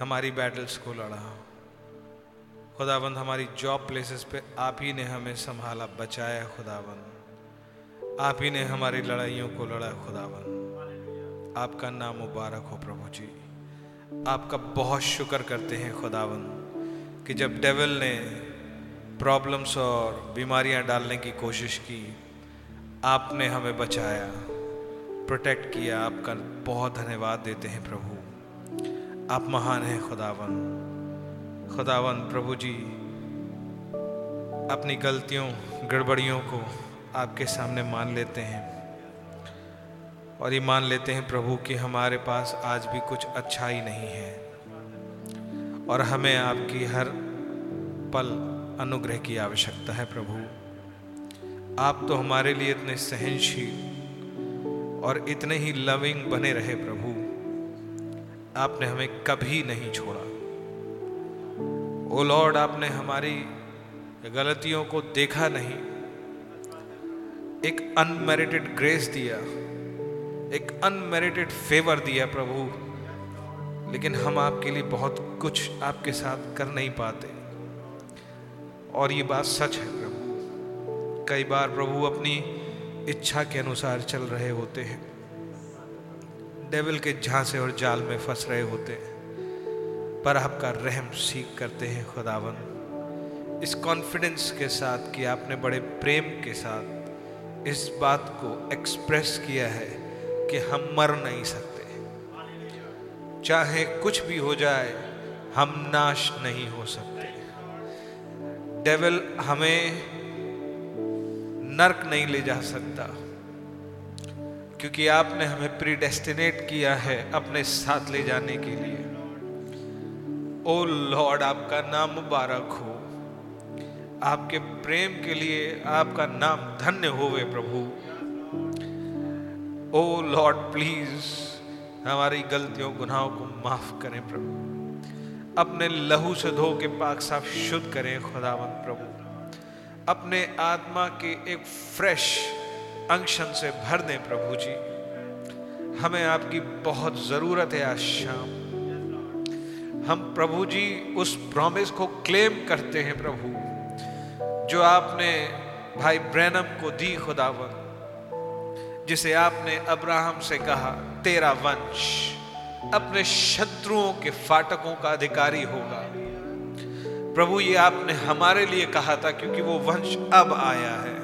हमारी बैटल्स को लड़ा। खुदाबंद हमारी जॉब प्लेसेस पे आप ही ने हमें संभाला, बचाया खुदाबंद आप ही ने हमारी लड़ाइयों को लड़ा खुदाबंद आपका नाम मुबारक हो प्रभु जी। आपका बहुत शुक्र करते हैं खुदाबंद कि जब डेविल ने प्रॉब्लम्स और बीमारियाँ डालने की कोशिश की, आपने हमें बचाया प्रोटेक्ट किया। आपका बहुत धन्यवाद देते हैं प्रभु। आप महान हैं खुदावन। खुदावन प्रभु जी, अपनी गलतियों, गड़बड़ियों को आपके सामने मान लेते हैं। और ये मान लेते हैं प्रभु कि हमारे पास आज भी कुछ अच्छा ही नहीं है। और हमें आपकी हर पल अनुग्रह की आवश्यकता है प्रभु। आप तो हमारे लिए इतने सहनशील और इतने ही लविंग बने रहे प्रभु। आपने हमें कभी नहीं छोड़ा। ओ लॉर्ड, आपने हमारी गलतियों को देखा नहीं। एक अनमेरिटेड ग्रेस दिया, एक अनमेरिटेड फेवर दिया प्रभु, लेकिन हम आपके लिए बहुत कुछ आपके साथ कर नहीं पाते। और ये बात सच है प्रभु। कई बार प्रभु अपनी इच्छा के अनुसार चल रहे होते हैं। डेविल के झांसे और जाल में फंस रहे होते हैं। पर आपका रहम सीख करते हैं खुदावन। इस कॉन्फिडेंस के साथ कि आपने बड़े प्रेम के साथ इस बात को एक्सप्रेस किया है कि हम मर नहीं सकते। चाहे कुछ भी हो जाए, हम नाश नहीं हो सकते। डेविल हमें नरक नहीं ले जा सकता। क्योंकि आपने हमें प्रीडेस्टिनेट किया है अपने साथ ले जाने के लिए। ओ लॉर्ड, आपका नाम मुबारक हो। आपके प्रेम के लिए आपका नाम धन्य होवे प्रभु। ओ लॉर्ड, प्लीज़ हमारी गलतियों, गुनाहों को माफ़ करें प्रभु। अपने लहू से धो के पाक साफ़ शुद्ध करें, खुदावंत प्रभु। अपने आत्मा के एक फ्रेश अंशन से भर दें प्रभु जी। हमें आपकी बहुत ज़रूरत है आज शाम। हम प्रभु जी उस प्रॉमिस को क्लेम करते हैं प्रभु, जो आपने भाई ब्रैनम को दी खुदावन, जिसे आपने अब्राहम से कहा, तेरा वंश अपने शत्रुओं के फाटकों का अधिकारी होगा। प्रभु, ये आपने हमारे लिए कहा था, क्योंकि वो वंश अब आया है।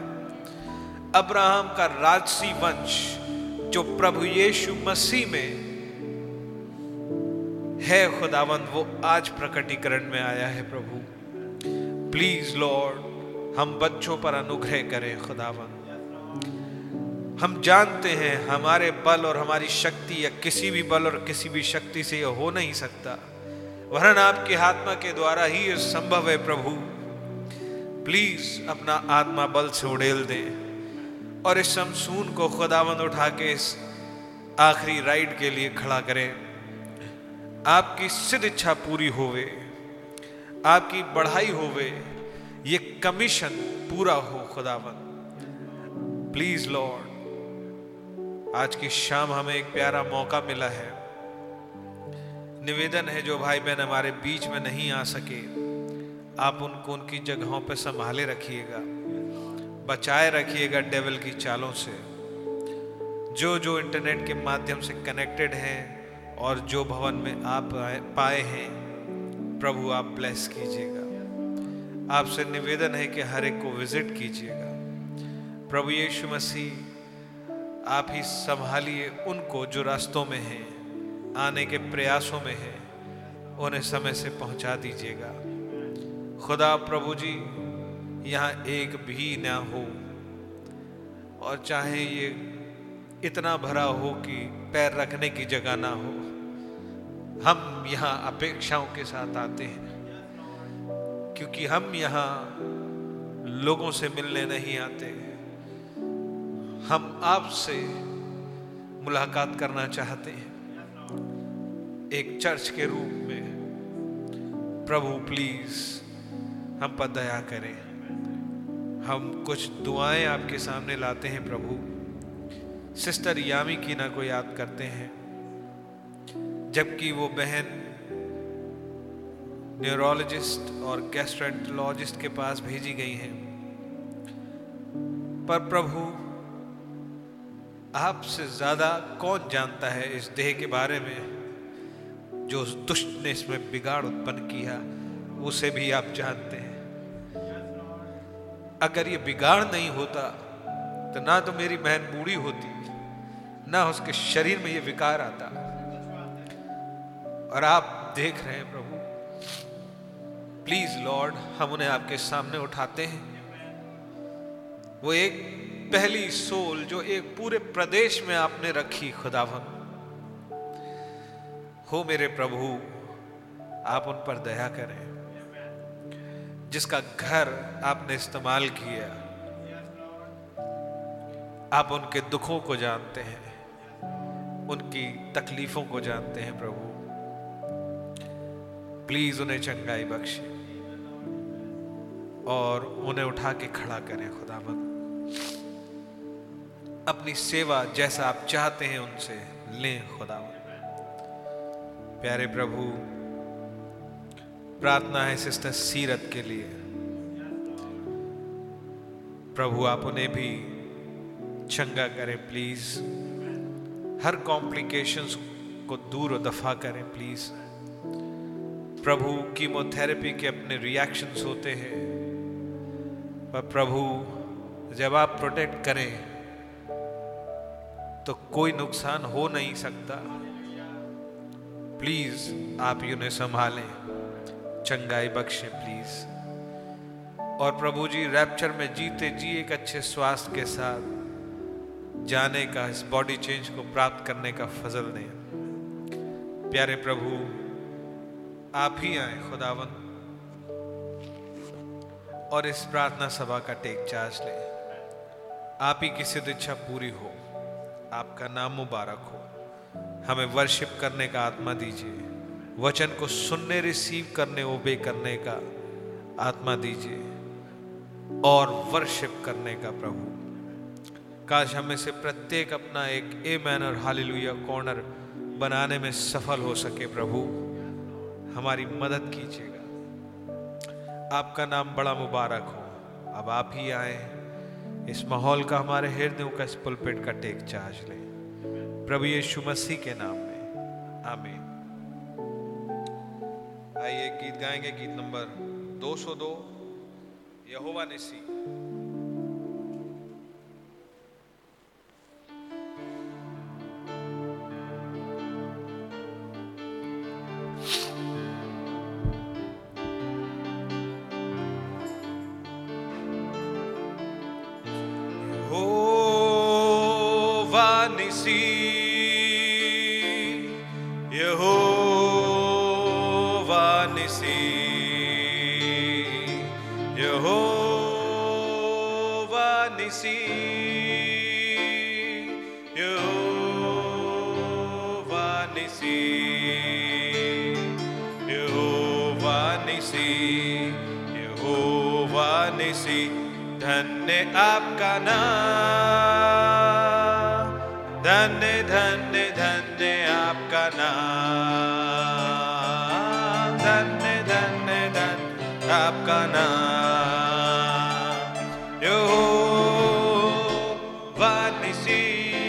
अब्राहम का राजसी वंश, जो प्रभु यीशु मसीह में है, खुदावंद, वो आज प्रकटीकरण में आया है प्रभु। प्लीज़ लॉर्ड हम बच्चों पर अनुग्रह करें, खुदावंद। हम जानते हैं हमारे बल और हमारी शक्ति या किसी भी बल और किसी भी शक्ति से यह हो नहीं सकता। वरन आपके आत्मा के द्वारा ही यह संभव है, प्रभु। प्लीज़ अपना आत्मा बल से उड़ेल दे। और इस शमसून को खुदावंद उठा के इस आखिरी राइड के लिए खड़ा करें। आपकी सिद्ध इच्छा पूरी होवे, आपकी बढ़ाई होवे, ये कमीशन पूरा हो खुदावंद। प्लीज़ लॉर्ड आज की शाम हमें एक प्यारा मौका मिला है। निवेदन है, जो भाई बहन हमारे बीच में नहीं आ सके, आप उनको उनकी जगहों पर संभाले रखिएगा। बचाए रखिएगा डेवल की चालों से। जो जो इंटरनेट के माध्यम से कनेक्टेड हैं और जो भवन में आप पाए हैं, प्रभु आप ब्लेस कीजिएगा। आपसे निवेदन है कि हर एक को विज़िट कीजिएगा। प्रभु यीशु मसीह, आप ही संभालिए उनको जो रास्तों में हैं, आने के प्रयासों में है, उन्हें समय से पहुँचा दीजिएगा। खुदा प्रभु जी यहाँ एक भी ना हो। और चाहे ये इतना भरा हो कि पैर रखने की जगह ना हो, हम यहाँ अपेक्षाओं के साथ आते हैं। क्योंकि हम यहाँ लोगों से मिलने नहीं आते। हम आपसे मुलाकात करना चाहते हैं। एक चर्च के रूप में, प्रभु प्लीज़, हम पर दया करें। हम कुछ दुआएँ आपके सामने लाते हैं प्रभु। सिस्टर यामी की ना को याद करते हैं। जबकि वो बहन न्यूरोलॉजिस्ट और गैस्ट्रेंटोलॉजिस्ट के पास भेजी गई हैं। पर प्रभु, आपसे ज़्यादा कौन जानता है इस देह के बारे में? जो उस दुष्ट ने इसमें बिगाड़ उत्पन्न किया, उसे भी आप जानते हैं। अगर ये बिगाड़ नहीं होता तो ना तो मेरी बहन बूढ़ी होती, ना उसके शरीर में ये विकार आता। और आप देख रहे हैं प्रभु प्लीज़ लॉर्ड हम उन्हें आपके सामने उठाते हैं। वो एक पहली सोल जो एक पूरे प्रदेश में आपने रखी खुदावन हो मेरे प्रभु, आप उन पर दया करें। जिसका घर आपने इस्तेमाल किया, आप उनके दुखों को जानते हैं, उनकी तकलीफों को जानते हैं प्रभु। प्लीज़ उन्हें चंगाई बख्शे और उन्हें उठा के खड़ा करें खुदाबंद। अपनी सेवा जैसा आप चाहते हैं उनसे लें खुदा प्यारे प्रभु प्रार्थना है सिस्टर सीरत के लिए। प्रभु, आप उन्हें भी चंगा करें, प्लीज़। हर कॉम्प्लिकेशंस को दूर दफ़ा करें, प्लीज़। प्रभु कीमोथेरेपी के अपने रिएक्शंस होते हैं। पर प्रभु, जब आप प्रोटेक्ट करें तो कोई नुकसान हो नहीं सकता। प्लीज़, आप उन्हें संभालें। चंगाई बख्शे प्लीज़ और प्रभु जी रैप्चर में जीते जी एक अच्छे स्वास्थ्य के साथ जाने का, इस बॉडी चेंज को प्राप्त करने का फजल दें प्यारे प्रभु, आप ही आए, खुदावन। और इस प्रार्थना सभा का टेक चार्ज लें। आप ही की सिद्ध इच्छा पूरी हो। आपका नाम मुबारक हो। हमें वर्शिप करने का आत्मा दीजिए। वचन को सुनने रिसीव करने ओबे करने का आत्मा दीजिए और वर्शिप करने का प्रभु। काश हमें से प्रत्येक अपना एक ए मैन और हालेलुया कॉर्नर बनाने में सफल हो सके प्रभु। हमारी मदद कीजिएगा। आपका नाम बड़ा मुबारक हो। अब आप ही आए। इस माहौल का हमारे हृदयों का इस पुलपेट का टेक चार्ज ले। प्रभु यीशु मसीह के नाम में। आमीन। आइए गीत गाएँगे गीत नंबर 202 यहोवा निसी Let me see.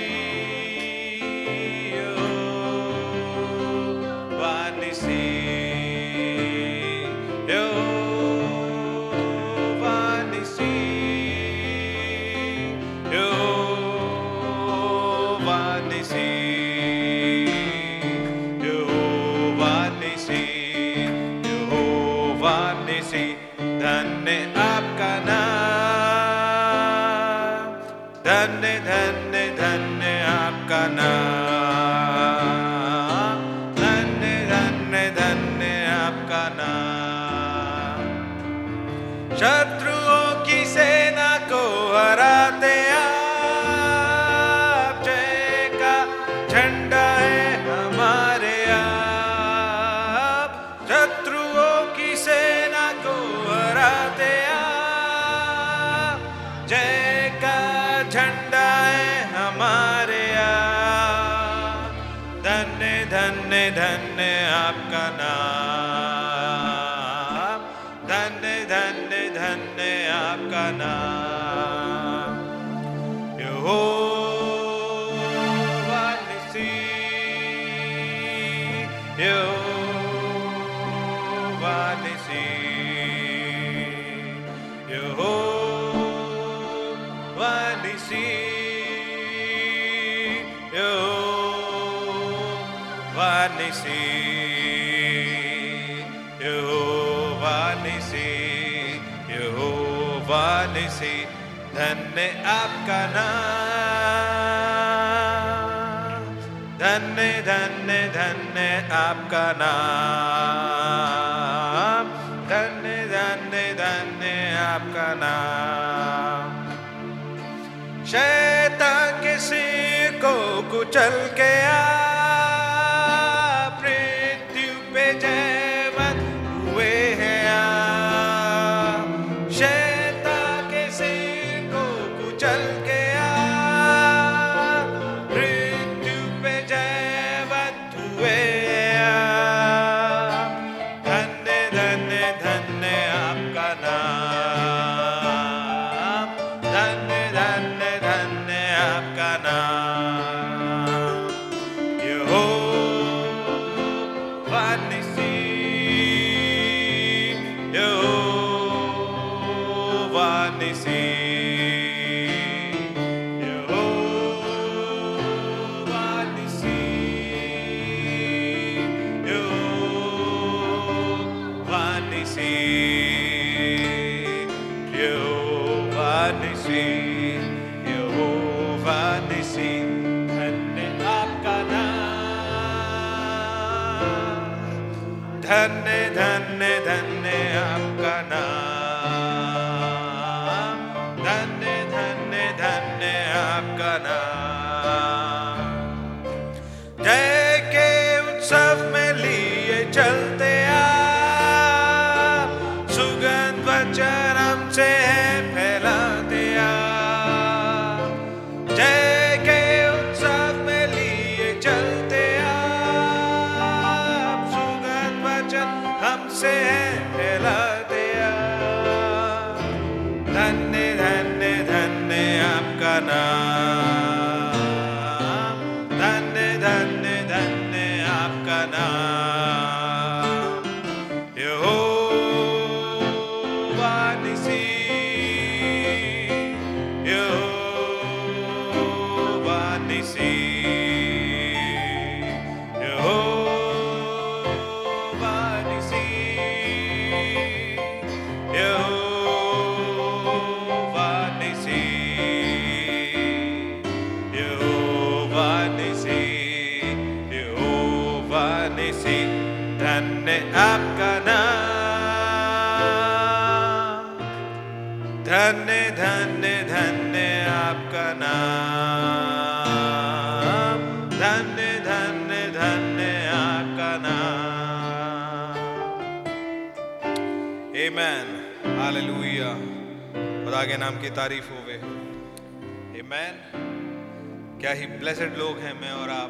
में आपका नाम। धन्य धन्य धन्य आपका नाम। धन्य धन्य धन्य आपका नाम। शैतान किसी को कुचल के आ धन्य धन्य धन्य आपका नाम खुदा के नाम की तारीफ़ हो वे। मैन क्या ही ब्लेसड लोग हैं मैं और आप।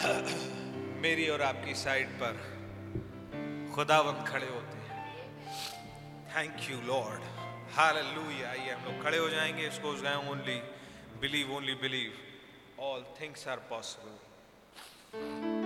मेरी और आपकी साइड पर खुदावंत खड़े होते हैं। थैंक यू लॉर्ड हालेलुया आइए हम लोग खड़े हो जाएँगे। इसको उस only believe only believe all things are possible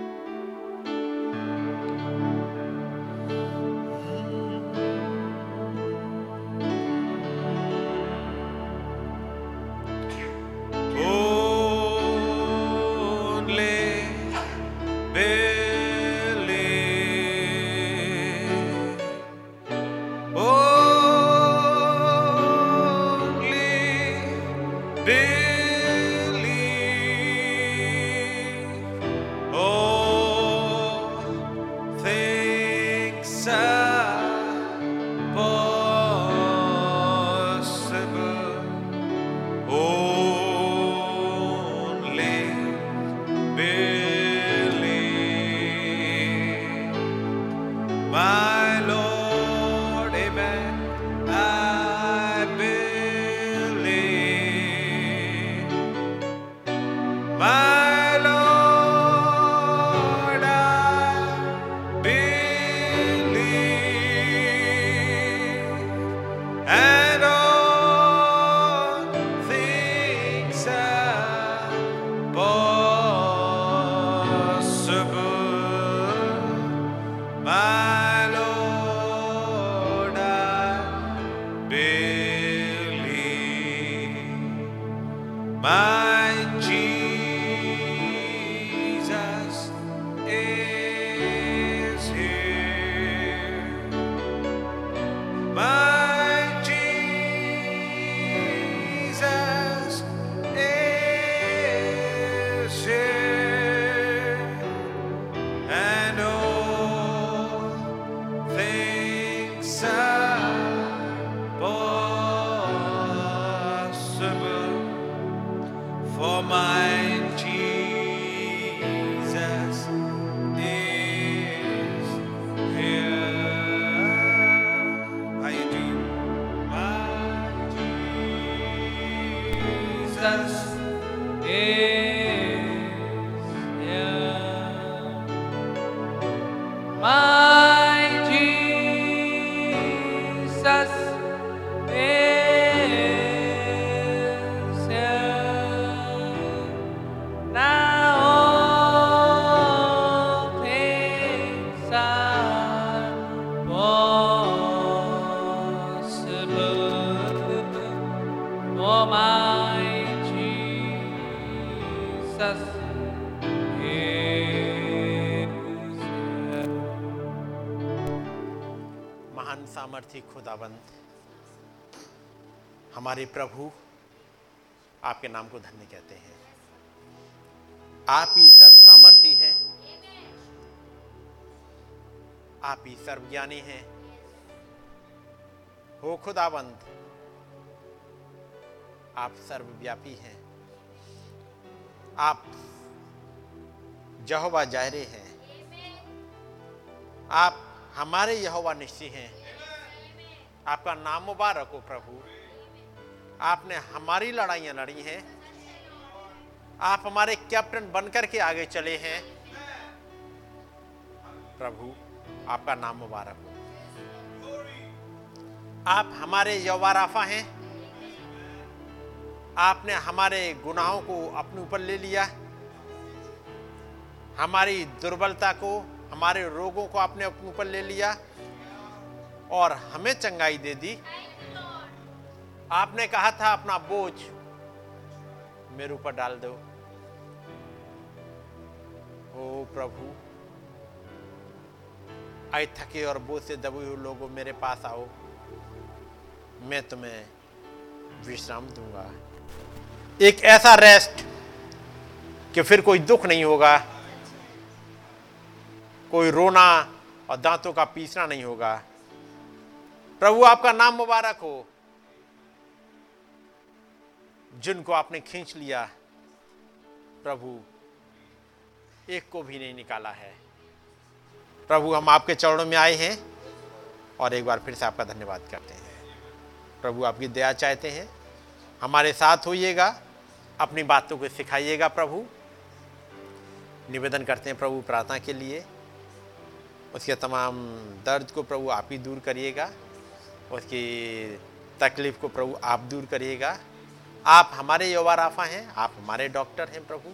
प्रभु, आपके नाम को धन्य कहते हैं। आप ही सर्व सामर्थी हैं। आप ही सर्वज्ञानी हैं। हो खुदाबंद, आप सर्वव्यापी हैं। आप जहोवा जाहरे हैं। आप हमारे यहोवा निश्चय हैं। आपका नाम मुबारक हो प्रभु। आपने हमारी लड़ाइयाँ लड़ी हैं। आप हमारे कैप्टन बनकर के आगे चले हैं। प्रभु, आपका नाम मुबारक हो। आप हमारे यौवाराफा हैं। आपने हमारे गुनाहों को अपने ऊपर ले लिया। हमारी दुर्बलता को, हमारे रोगों को आपने अपने ऊपर ले लिया और हमें चंगाई दे दी। आपने कहा था अपना बोझ मेरे ऊपर डाल दो। ओ प्रभु आए थके और बोझ से दबे हुए लोगों मेरे पास आओ। मैं तुम्हें विश्राम दूँगा। एक ऐसा रेस्ट कि फिर कोई दुख नहीं होगा, कोई रोना और दांतों का पीसना नहीं होगा। प्रभु, आपका नाम मुबारक हो। जिनको आपने खींच लिया, प्रभु, एक को भी नहीं निकाला है। प्रभु, हम आपके चरणों में आए हैं और एक बार फिर से आपका धन्यवाद करते हैं। प्रभु, आपकी दया चाहते हैं। हमारे साथ होइएगा, अपनी बातों को सिखाइएगा प्रभु। निवेदन करते हैं प्रभु प्रार्थना के लिए। उसके तमाम दर्द को प्रभु आप ही दूर करिएगा। उसकी तकलीफ़ को प्रभु आप दूर करिएगा। आप हमारे युवा राफा हैं, आप हमारे डॉक्टर हैं प्रभु।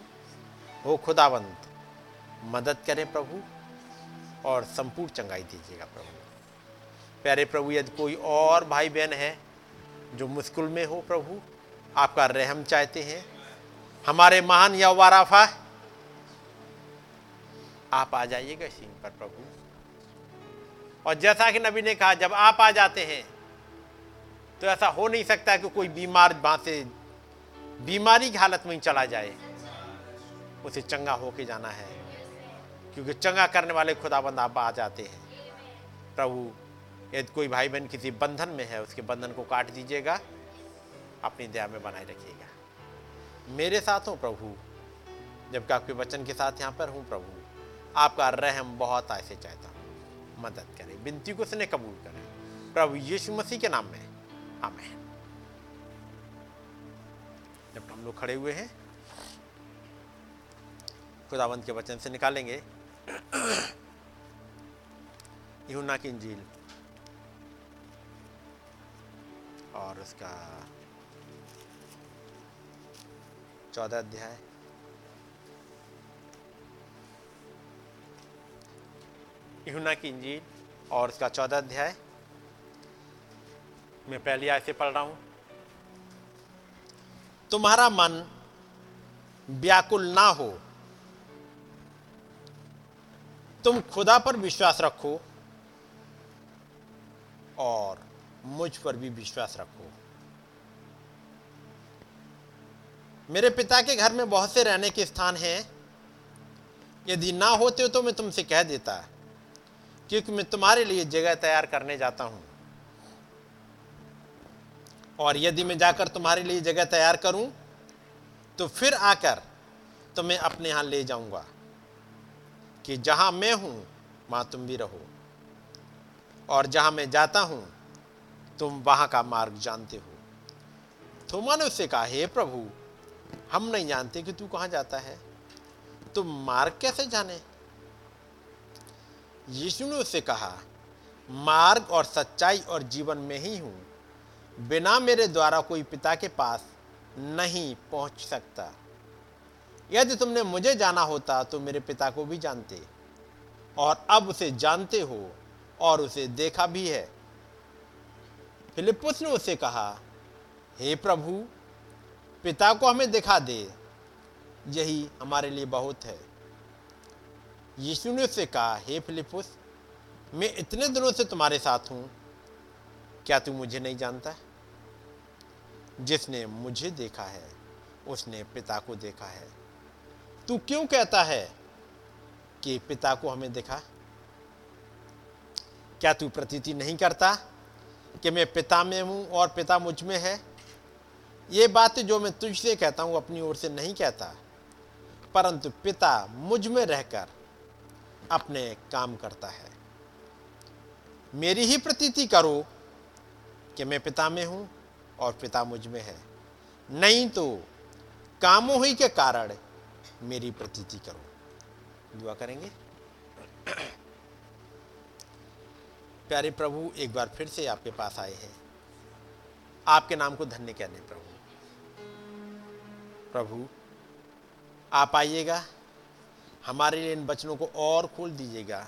हो खुदावंत मदद करें प्रभु और संपूर्ण चंगाई दीजिएगा प्रभु। प्यारे प्रभु, यदि कोई और भाई बहन है जो मुश्किल में हो प्रभु, आपका रहम चाहते हैं, हमारे महान युवा राफा, आप आ जाइएगा सीन पर प्रभु। और जैसा कि नबी ने कहा, जब आप आ जाते हैं तो ऐसा हो नहीं सकता कि कोई बीमार वहाँ से बीमारी की हालत में ही चला जाए, उसे चंगा होके जाना है। क्योंकि चंगा करने वाले खुदाबंद आप आ जाते हैं। प्रभु, यदि कोई भाई बहन किसी बंधन में है, उसके बंधन को काट दीजिएगा, अपनी दया में बनाए रखिएगा। मेरे साथ हूँ प्रभु, जबकि आपके वचन के साथ यहाँ पर हूँ प्रभु। आपका रहम बहुत ऐसे चाहता हूँ। मदद करें, विनती को उसने कबूल करें। प्रभु यीशु मसीह के नाम में, आमेन। हम लोग खड़े हुए हैं। खुदावंत के वचन से निकालेंगे। यूना की इंजील। और उसका चौदह अध्याय। यूना की इंजील और उसका चौदह अध्याय। मैं पहली आय से पढ़ रहा हूँ। तुम्हारा मन व्याकुल ना हो, तुम खुदा पर विश्वास रखो और मुझ पर भी विश्वास रखो। मेरे पिता के घर में बहुत से रहने के स्थान हैं। यदि ना होते हो तो मैं तुमसे कह देता, क्योंकि मैं तुम्हारे लिए जगह तैयार करने जाता हूँ। और यदि मैं जाकर तुम्हारे लिए जगह तैयार करूँ तो फिर आकर तुम्हें अपने यहाँ ले जाऊँगा, कि जहाँ मैं हूँ, वहाँ तुम भी रहो। और जहाँ मैं जाता हूँ, तुम वहाँ का मार्ग जानते हो। थोमा ने उससे कहा, हे प्रभु, हम नहीं जानते कि तू कहाँ जाता है। तुम मार्ग कैसे जाने? यीशु ने उससे कहा, मार्ग और सच्चाई और जीवन में ही हूँ। बिना मेरे द्वारा कोई पिता के पास नहीं पहुँच सकता। यदि तुमने मुझे जाना होता तो मेरे पिता को भी जानते। और अब उसे जानते हो, और उसे देखा भी है। फिलिपुस ने उसे कहा, हे hey प्रभु, पिता को हमें दिखा दे। यही हमारे लिए बहुत है। यीशु ने उससे कहा, हे hey फिलिपुस मैं इतने दिनों से तुम्हारे साथ हूँ। क्या तू मुझे नहीं जानता? जिसने मुझे देखा है, उसने पिता को देखा है। तू क्यों कहता है कि पिता को हमें देखा? क्या तू प्रतीति नहीं करता कि मैं पिता में हूँ और पिता मुझमें है? ये बात जो मैं तुझसे कहता हूँ, अपनी ओर से नहीं कहता, परंतु पिता मुझमें रहकर अपने काम करता है। मेरी ही प्रतीति करो कि मैं पिता में हूँ और पिता मुझमें है। नहीं तो कामों ही के कारण मेरी प्रतीति करो। दुआ करेंगे? प्यारे प्रभु, एक बार फिर से आपके पास आए हैं। आपके नाम को धन्य कहने प्रभु। प्रभु, आप आइएगा, हमारे लिए इन बचनों को और खोल दीजिएगा।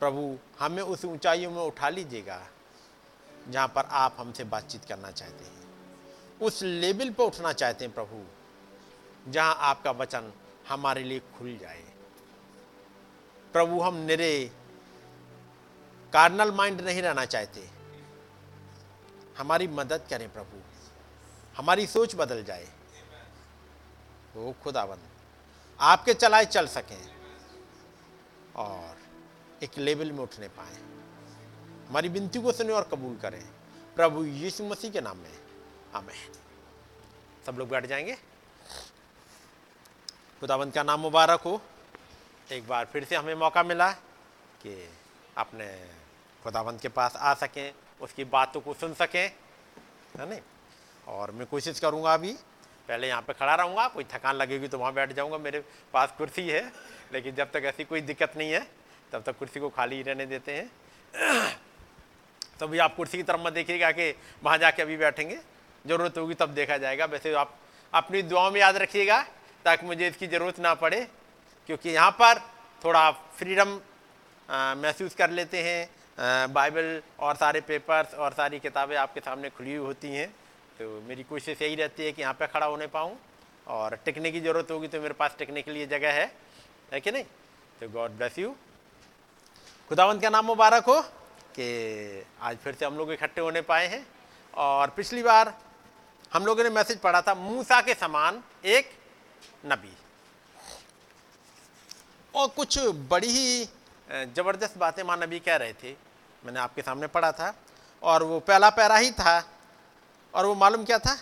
प्रभु, हमें उस ऊंचाइयों में उठा लीजिएगा। जहाँ पर आप हमसे बातचीत करना चाहते हैं। उस लेवल पर उठना चाहते हैं प्रभु, जहाँ आपका वचन हमारे लिए खुल जाए। प्रभु, हम निरे, कार्नल माइंड नहीं रहना चाहते। हमारी मदद करें प्रभु, हमारी सोच बदल जाए। वो खुदाबंद आपके चलाए चल सकें और एक लेवल में उठने पाए। हमारी विनती को सुने और कबूल करें। प्रभु यीशु मसीह के नाम में। हमें सब लोग बैठ जाएँगे। खुदाबंद का नाम मुबारक हो। एक बार फिर से हमें मौका मिला कि अपने खुदाबंद के पास आ सकें, उसकी बातों को सुन सकें, है नहीं? और मैं कोशिश करूँगा अभी, पहले यहाँ पे खड़ा रहूँगा, कोई थकान लगेगी तो वहाँ बैठ जाऊँगा, मेरे पास कुर्सी है, लेकिन जब तक ऐसी कोई दिक्कत नहीं है, तब तक कुर्सी को खाली रहने देते हैं। तो भी आप कुर्सी की तरफ़ मत देखिएगा कि वहाँ जाके अभी बैठेंगे। ज़रूरत होगी तब देखा जाएगा। वैसे आप अपनी दुआओं में याद रखिएगा ताकि मुझे इसकी ज़रूरत ना पड़े, क्योंकि यहाँ पर थोड़ा फ्रीडम महसूस कर लेते हैं। बाइबल और सारे पेपर्स और सारी किताबें आपके सामने खुली हुई होती हैं। तो मेरी कोशिश यही रहती है कि यहाँ पर खड़ा होने पाऊँ। और टिकने की ज़रूरत होगी तो मेरे पास टिकने के लिए जगह है। है कि नहीं? तो गॉड ब्लेस यू खुदावंत का नाम मुबारक हो? कि आज फिर से हम लोग इकट्ठे होने पाए हैं। और पिछली बार हम लोगों ने मैसेज पढ़ा था, मूसा के समान एक नबी। और कुछ बड़ी ही ज़बरदस्त बातें माँ नबी कह रहे थे, मैंने आपके सामने पढ़ा था। और वो पहला पैरा ही था। और वो मालूम क्या था?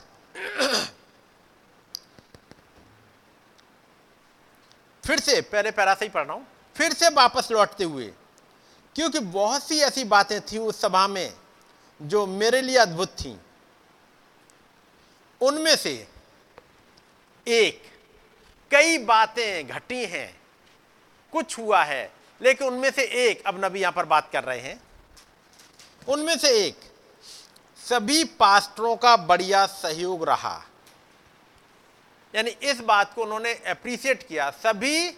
फिर से पहले पैरा से ही पढ़ रहा हूँ। फिर से वापस लौटते हुए क्योंकि बहुत सी ऐसी बातें थी उस सभा में जो मेरे लिए अद्भुत थी। उनमें से एक, कई बातें घटी हैं, कुछ हुआ है, लेकिन उनमें से एक अब नबी यहाँ पर बात कर रहे हैं। उनमें से एक, सभी पास्टरों का बढ़िया सहयोग रहा। यानी इस बात को उन्होंने अप्रिशिएट किया, सभी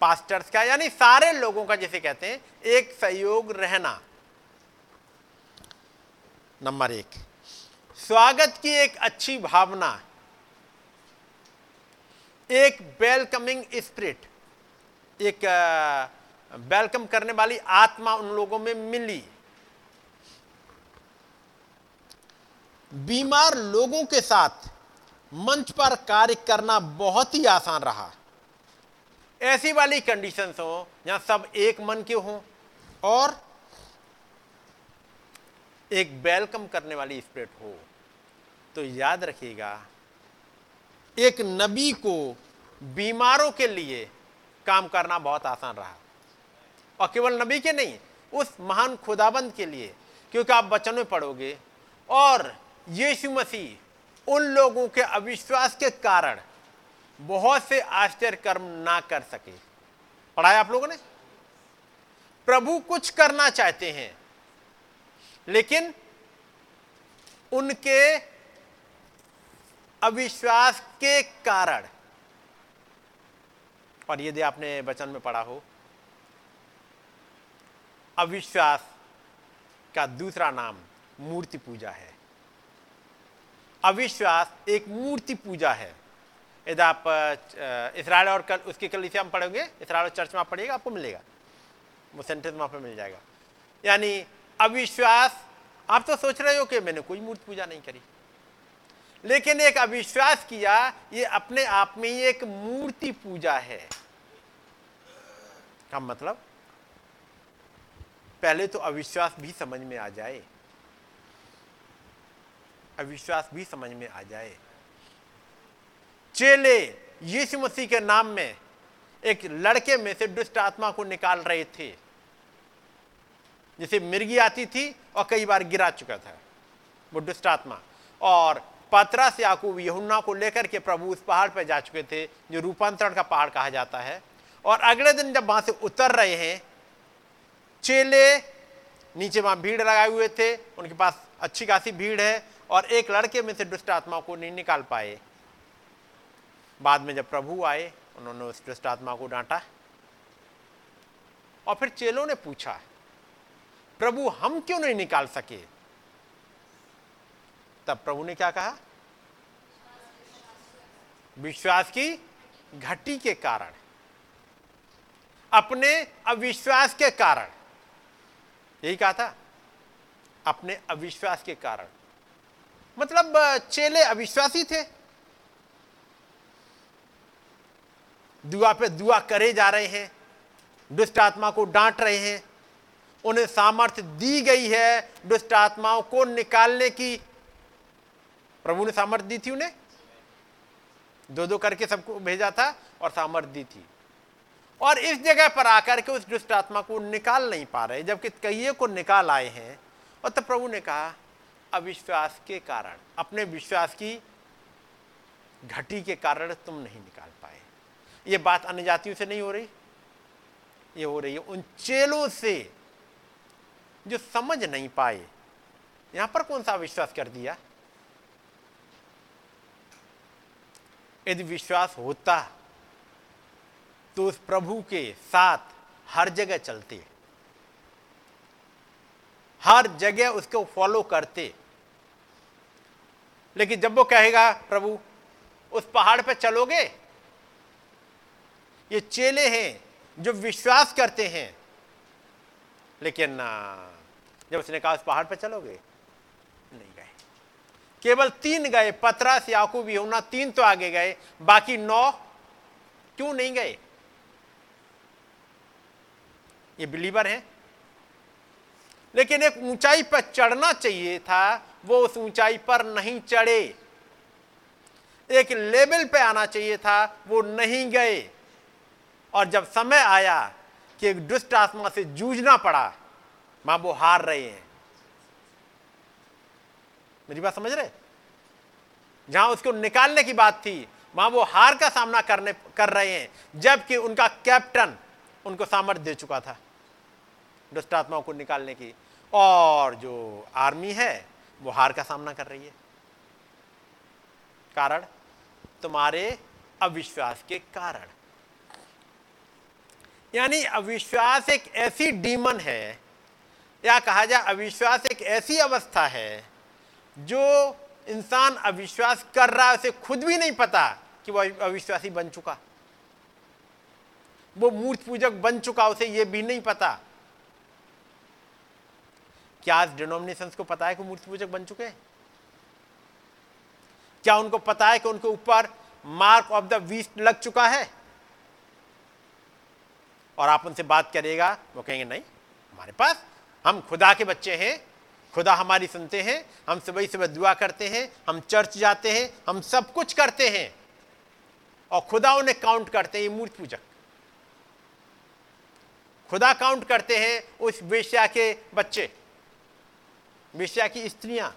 पास्टर्स का, यानी सारे लोगों का जिसे कहते हैं, एक सहयोग रहना। नंबर एक, स्वागत की एक अच्छी भावना, एक वेलकमिंग स्पिरिट एक वेलकम करने वाली आत्मा उन लोगों में मिली। बीमार लोगों के साथ मंच पर कार्य करना बहुत ही आसान रहा। ऐसी वाली कंडीशन हो, जहाँ सब एक मन के हों और एक वेलकम करने वाली स्पिरिट हो तो याद रखिएगा, एक नबी को बीमारों के लिए काम करना बहुत आसान रहा। और केवल नबी के नहीं, उस महान खुदाबंद के लिए, क्योंकि आप बचन में पढ़ोगे, और यीशु मसीह उन लोगों के अविश्वास के कारण बहुत से आश्चर्य कर्म ना कर सके। पढ़ाया आप लोगों ने? प्रभु कुछ करना चाहते हैं, लेकिन उनके अविश्वास के कारण। और यदि आपने वचन में पढ़ा हो, अविश्वास का दूसरा नाम मूर्ति पूजा है। अविश्वास एक मूर्ति पूजा है। यदि आप इसराइल और कल, उसकी कल इसे हम पढ़ेंगे, इसराइल और चर्च में आप पढ़िएगा, आपको मिलेगा। वो सेंटेंस वहाँ पर मिल जाएगा। यानी, अविश्वास, आप तो सोच रहे हो कि मैंने कोई मूर्ति पूजा नहीं करी। लेकिन एक अविश्वास किया, ये अपने आप में ही एक मूर्ति पूजा है। का मतलब? पहले तो अविश्वास भी समझ में आ जाए। अविश्वास भी समझ में आ जाए। चेले यीशु मसीह के नाम में एक लड़के में से दुष्ट आत्मा को निकाल रहे थे। जिसे मिर्गी आती थी और कई बार गिरा चुका था वो दुष्ट आत्मा। और पतरा से याकूब, यहुन्ना को लेकर के प्रभु उस पहाड़ पर जा चुके थे, जो रूपांतरण का पहाड़ कहा जाता है। और अगले दिन जब वहाँ से उतर रहे हैं, चेले नीचे वहाँ भीड़ लगाए हुए थे, उनके पास अच्छी खासी भीड़ है, और एक लड़के में से दुष्ट आत्मा को नहीं निकाल पाए। बाद में जब प्रभु आए, उन्होंने उस दुष्ट आत्मा को डांटा और फिर चेलों ने पूछा, प्रभु, हम क्यों नहीं निकाल सके? तब प्रभु ने क्या कहा? विश्वास की घटी के कारण, अपने अविश्वास के कारण। यही कहा था, अपने अविश्वास के कारण। मतलब चेले अविश्वासी थे। दुआ पे दुआ करे जा रहे हैं, दुष्ट आत्मा को डांट रहे हैं, उन्हें सामर्थ्य दी गई है दुष्ट आत्माओं को निकालने की। प्रभु ने सामर्थ्य दी थी उन्हें? दो दो करके सबको भेजा था और सामर्थ्य दी थी। और इस जगह पर आकर के उस दुष्ट आत्मा को निकाल नहीं पा रहे, जबकि कईये को निकाल आए हैं। और तब प्रभु ने कहा, अविश्वास के कारण, अपने विश्वास की घटी के कारण तुम नहीं निकाल ये बात अन्य जातियों से नहीं हो रही। ये हो रही है। उन चेलों से जो समझ नहीं पाए, यहाँ पर कौन सा विश्वास कर दिया? यदि विश्वास होता तो उस प्रभु के साथ हर जगह चलते। हर जगह उसको फॉलो करते। लेकिन जब वो कहेगा, प्रभु, उस पहाड़ पे चलोगे? ये चेले हैं जो विश्वास करते हैं। लेकिन जब उसने कहा, उस पहाड़ पर चलोगे? नहीं गए। केवल तीन गए, पतरस, याकूब यूना तीन तो आगे गए, बाकी नौ क्यों नहीं गए? ये बिलीवर हैं। लेकिन एक ऊंचाई पर चढ़ना चाहिए था, वो उस ऊंचाई पर नहीं चढ़े। एक लेवल पे आना चाहिए था, वो नहीं गए। और जब समय आया कि एक दुष्ट आत्मा से जूझना पड़ा, माँ वो हार रहे हैं। मेरी बात समझ रहे? जहाँ उसको निकालने की बात थी वहाँ वो हार का सामना करने, कर रहे हैं, जबकि उनका कैप्टन उनको सामर्थ्य दे चुका था, दुष्ट आत्माओं को निकालने की। और जो आर्मी है, वो हार का सामना कर रही है। कारण? तुम्हारे अविश्वास के कारण। यानी अविश्वास एक ऐसी डीमन है, या कहा जाए अविश्वास एक ऐसी अवस्था है, जो इंसान अविश्वास कर रहा है, उसे खुद भी नहीं पता कि वह अविश्वासी बन चुका। वो मूर्त पूजक बन चुका, उसे यह भी नहीं पता। क्या आज डिनोमिनेशन को पता है कि मूर्ति पूजक बन चुके क्या उनको पता है कि उनके ऊपर मार्क ऑफ़ द वीस्ट लग चुका है? और आप उनसे बात करेगा वो कहेंगे, नहीं, हमारे पास, हम खुदा के बच्चे हैं, खुदा हमारी सुनते हैं, हम सुबह सुबह दुआ करते हैं, हम चर्च जाते हैं, हम सब कुछ करते हैं। और खुदा उन्हें काउंट करते हैं मूर्ति पूजक। खुदा काउंट करते हैं उस वेश्या के बच्चे, वेश्या की स्त्रियाँ।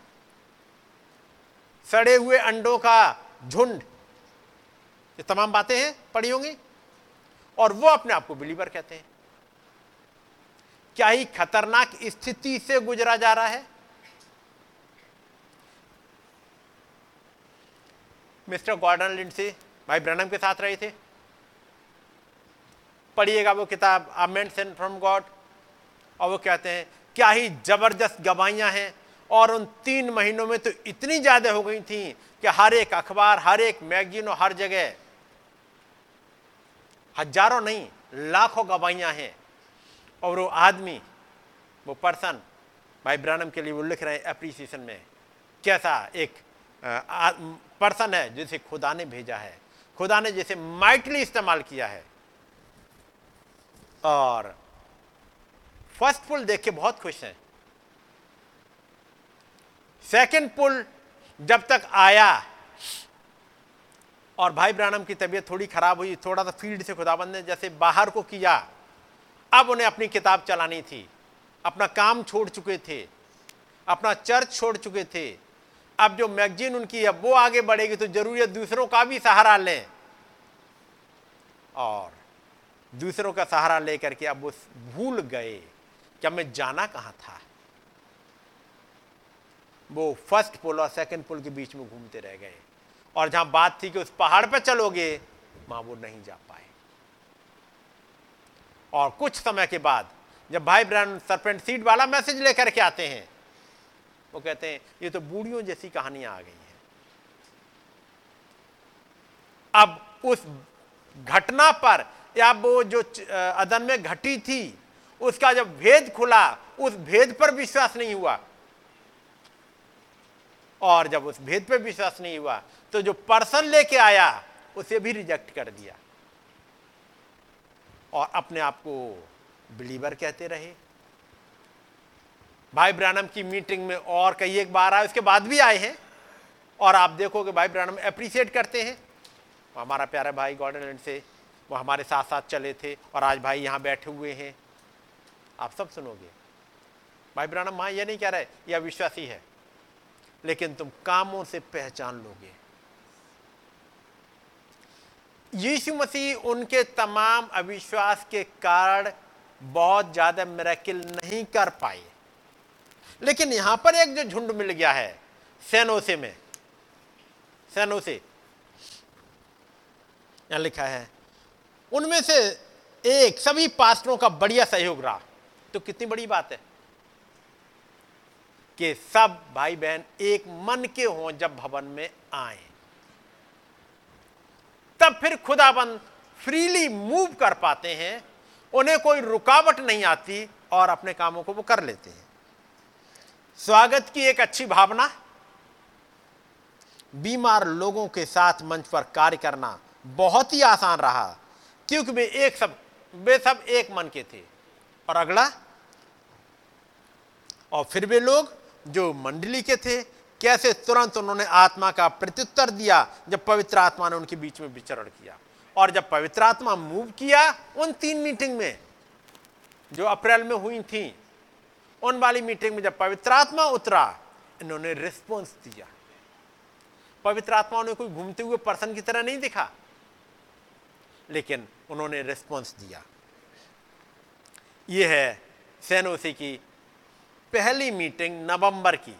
सड़े हुए अंडों का झुंड, ये तमाम बातें हैं, पढ़ी होंगी? और वो अपने आप को बिलीवर कहते हैं। क्या ही खतरनाक स्थिति से गुजरा जा रहा है? मिस्टर गॉर्डन लिंडसे भाई ब्रनम के साथ रहे थे। पढ़िएगा वो किताब आमेंट सेंट फ्रॉम गॉड और वो कहते हैं, क्या ही ज़बरदस्त गवाहियाँ हैं और उन तीन महीनों में तो इतनी ज़्यादा हो गई थी कि हर एक अखबार, हर एक मैगजीन और हर जगह हज़ारों नहीं, लाखों गवाहियाँ हैं। और वो आदमी, वो पर्सन, भाई ब्रानम के लिए वो लिख रहे हैं अप्रिसिएशन में, कैसा एक पर्सन है जिसे खुदा ने भेजा है। खुदा ने जिसे माइटली इस्तेमाल किया है। और फ़र्स्ट पुल देख के बहुत खुश हैं। सेकंड पुल जब तक आया और भाई ब्रानम की तबीयत थोड़ी खराब हुई, थोड़ा सा फ़ील्ड से खुदाबंद ने जैसे बाहर को किया, अब उन्हें अपनी किताब चलानी थी। अपना काम छोड़ चुके थे, अपना चर्च छोड़ चुके थे। अब जो मैगजीन उनकी है, वो आगे बढ़ेगी तो ज़रूरी है दूसरों का भी सहारा लें। और दूसरों का सहारा लेकर के अब वो भूल गए कि मैं जाना कहाँ था। वो फ़र्स्ट पुल और सेकंड पुल के बीच में घूमते रह गए। और जहाँ बात थी कि उस पहाड़ पर चलोगे, वहाँ वो नहीं जा पाए। और कुछ समय के बाद, जब भाई ब्रैन सरपेंट सीड वाला मैसेज लेकर के आते हैं, वो कहते हैं, ये तो बूढ़ियों जैसी कहानियाँ आ गई हैं। अब उस घटना पर, या वो जो अदन में घटी थी, उसका जब भेद खुला, उस भेद पर विश्वास नहीं हुआ। और जब उस भेद पर विश्वास नहीं हुआ तो जो पर्सन लेके आया, उसे भी रिजेक्ट कर दिया। और अपने आप को बिलीवर कहते रहे। भाई ब्रानम की मीटिंग में और कई एक बार आए, उसके बाद भी आए हैं। और आप देखोगे भाई ब्रानम अप्रिशिएट करते हैं। हमारा प्यारा भाई गॉर्डन से, वो हमारे साथ साथ चले थे और आज भाई यहाँ बैठे हुए हैं। आप सब सुनोगे। भाई ब्रानम, माँ, ये नहीं कह रहे यह विश्वासी है। लेकिन तुम कामों से पहचान लोगे। यीशु मसीह उनके तमाम अविश्वास के कारण बहुत ज़्यादा मेरेकिल नहीं कर पाए। लेकिन यहाँ पर एक जो झुंड मिल गया है, सैनोसे में। सैनोसे। यहाँ लिखा है, उनमें से एक, सभी पास्टरों का बढ़िया सहयोग रहा। तो कितनी बड़ी बात है कि सब भाई बहन एक मन के हों जब भवन में आए। तब फिर खुदाबंद फ्रीली मूव कर पाते हैं, उन्हें कोई रुकावट नहीं आती और अपने कामों को वो कर लेते हैं। स्वागत की एक अच्छी भावना, बीमार लोगों के साथ मंच पर कार्य करना बहुत ही आसान रहा, क्योंकि वे एक सब, वे सब एक मन के थे। और अगला, और फिर वे लोग जो मंडली के थे कैसे तुरंत उन्होंने आत्मा का प्रत्युत्तर दिया, जब पवित्र आत्मा ने उनके बीच में विचरण किया। और जब पवित्र आत्मा मूव किया उन तीन मीटिंग में, जो अप्रैल में हुई थी, उन वाली मीटिंग में जब पवित्र आत्मा उतरा, इन्होंने रिस्पॉन्स दिया। पवित्र आत्मा ने कोई घूमते हुए पर्सन की तरह नहीं दिखा, लेकिन उन्होंने रिस्पॉन्स दिया। यह है सैनोसी की पहली मीटिंग नवंबर की।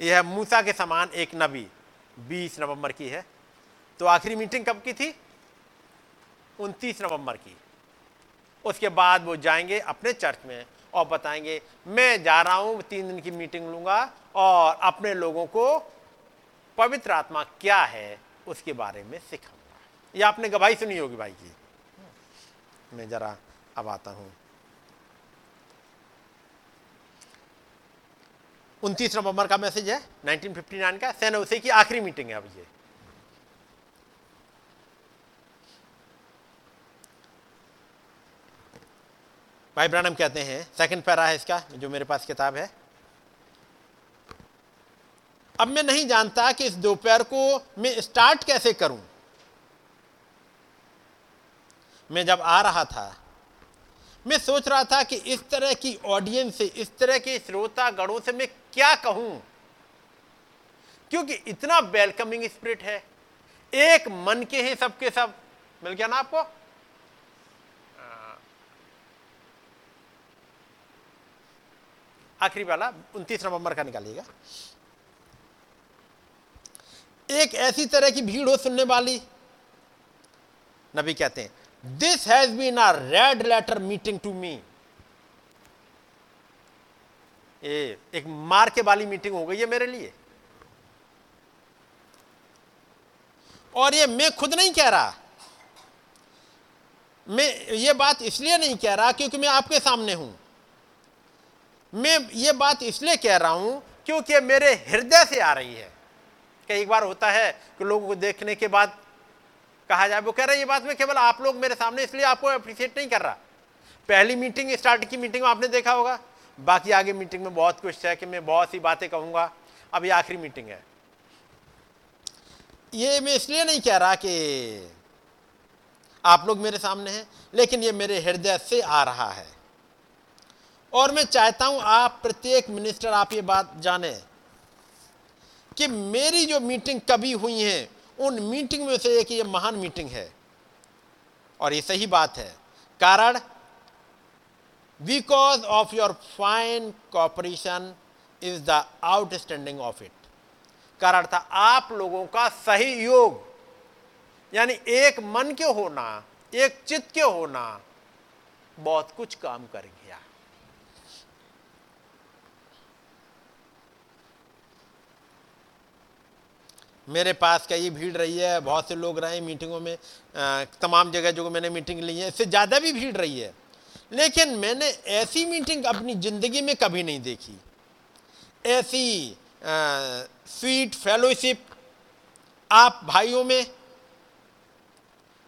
यह मूसा के समान एक नबी 20 नवंबर की है। तो आखिरी मीटिंग कब की थी? 29 नवंबर की। उसके बाद वो जाएँगे अपने चर्च में और बताएँगे, मैं जा रहा हूँ, तीन दिन की मीटिंग लूँगा और अपने लोगों को पवित्र आत्मा क्या है, उसके बारे में सिखाऊँगा। यह आपने गवाही सुनी होगी भाई की मैं जरा अब आता हूँ। उनतीस नवंबर का मैसेज है 1959 का। सैन उसे की आखिरी मीटिंग है अब ये। भाई ब्रानम कहते हैं सेकंड पैरा है इसका, जो मेरे पास किताब है। अब मैं नहीं जानता कि इस दोपहर को मैं स्टार्ट कैसे करूँ। मैं जब आ रहा था, मैं सोच रहा था कि इस तरह की ऑडियंस से, इस तरह के श्रोता गणों से मैं क्या कहूँ? क्योंकि इतना वेलकमिंग स्पिरिट है। एक मन के हैं सबके सब। मिल गया ना आपको? आखिरी वाला, उनतीस नवंबर का निकालिएगा। एक ऐसी तरह की भीड़ हो सुनने वाली। नबी कहते हैं this has been a red letter meeting to me ये एक मार के वाली मीटिंग हो गई है मेरे लिए। और ये मैं खुद नहीं कह रहा। मैं ये बात इसलिए नहीं कह रहा क्योंकि मैं आपके सामने हूँ। मैं ये बात इसलिए कह रहा हूँ क्योंकि मेरे हृदय से आ रही है। कई बार होता है कि लोगों को देखने के बाद कहा जाए, वो कह रहा है, ये बात मैं केवल आप लोग मेरे सामने इसलिए आपको अप्रिशिएट नहीं कर रहा। पहली मीटिंग स्टार्ट की मीटिंग में आपने देखा होगा। बाकी आगे मीटिंग में बहुत कुछ है कि मैं बहुत सी बातें कहूँगा। अभी आखिरी मीटिंग है। ये मैं इसलिए नहीं कह रहा कि आप लोग मेरे सामने हैं, लेकिन ये मेरे हृदय से आ रहा है। और मैं चाहता हूँ आप प्रत्येक मिनिस्टर आप ये बात जाने कि मेरी जो मीटिंग कभी हुई है, उन मीटिंग में से एक ये महान मीटिंग है। और ये सही बात है। कारण because of your fine cooperation is the outstanding of it कारण था, आप लोगों का सही योग, यानी एक मन के होना, एक चित्त के होना, बहुत कुछ काम कर गया। मेरे पास कई भीड़ रही है? बहुत से लोग रहे मीटिंगों में तमाम जगह जो मैंने मीटिंग ली है, इससे ज़्यादा भी भीड़ रही है। लेकिन मैंने ऐसी मीटिंग अपनी ज़िंदगी में कभी नहीं देखी। ऐसी स्वीट फेलोशिप आप भाइयों में,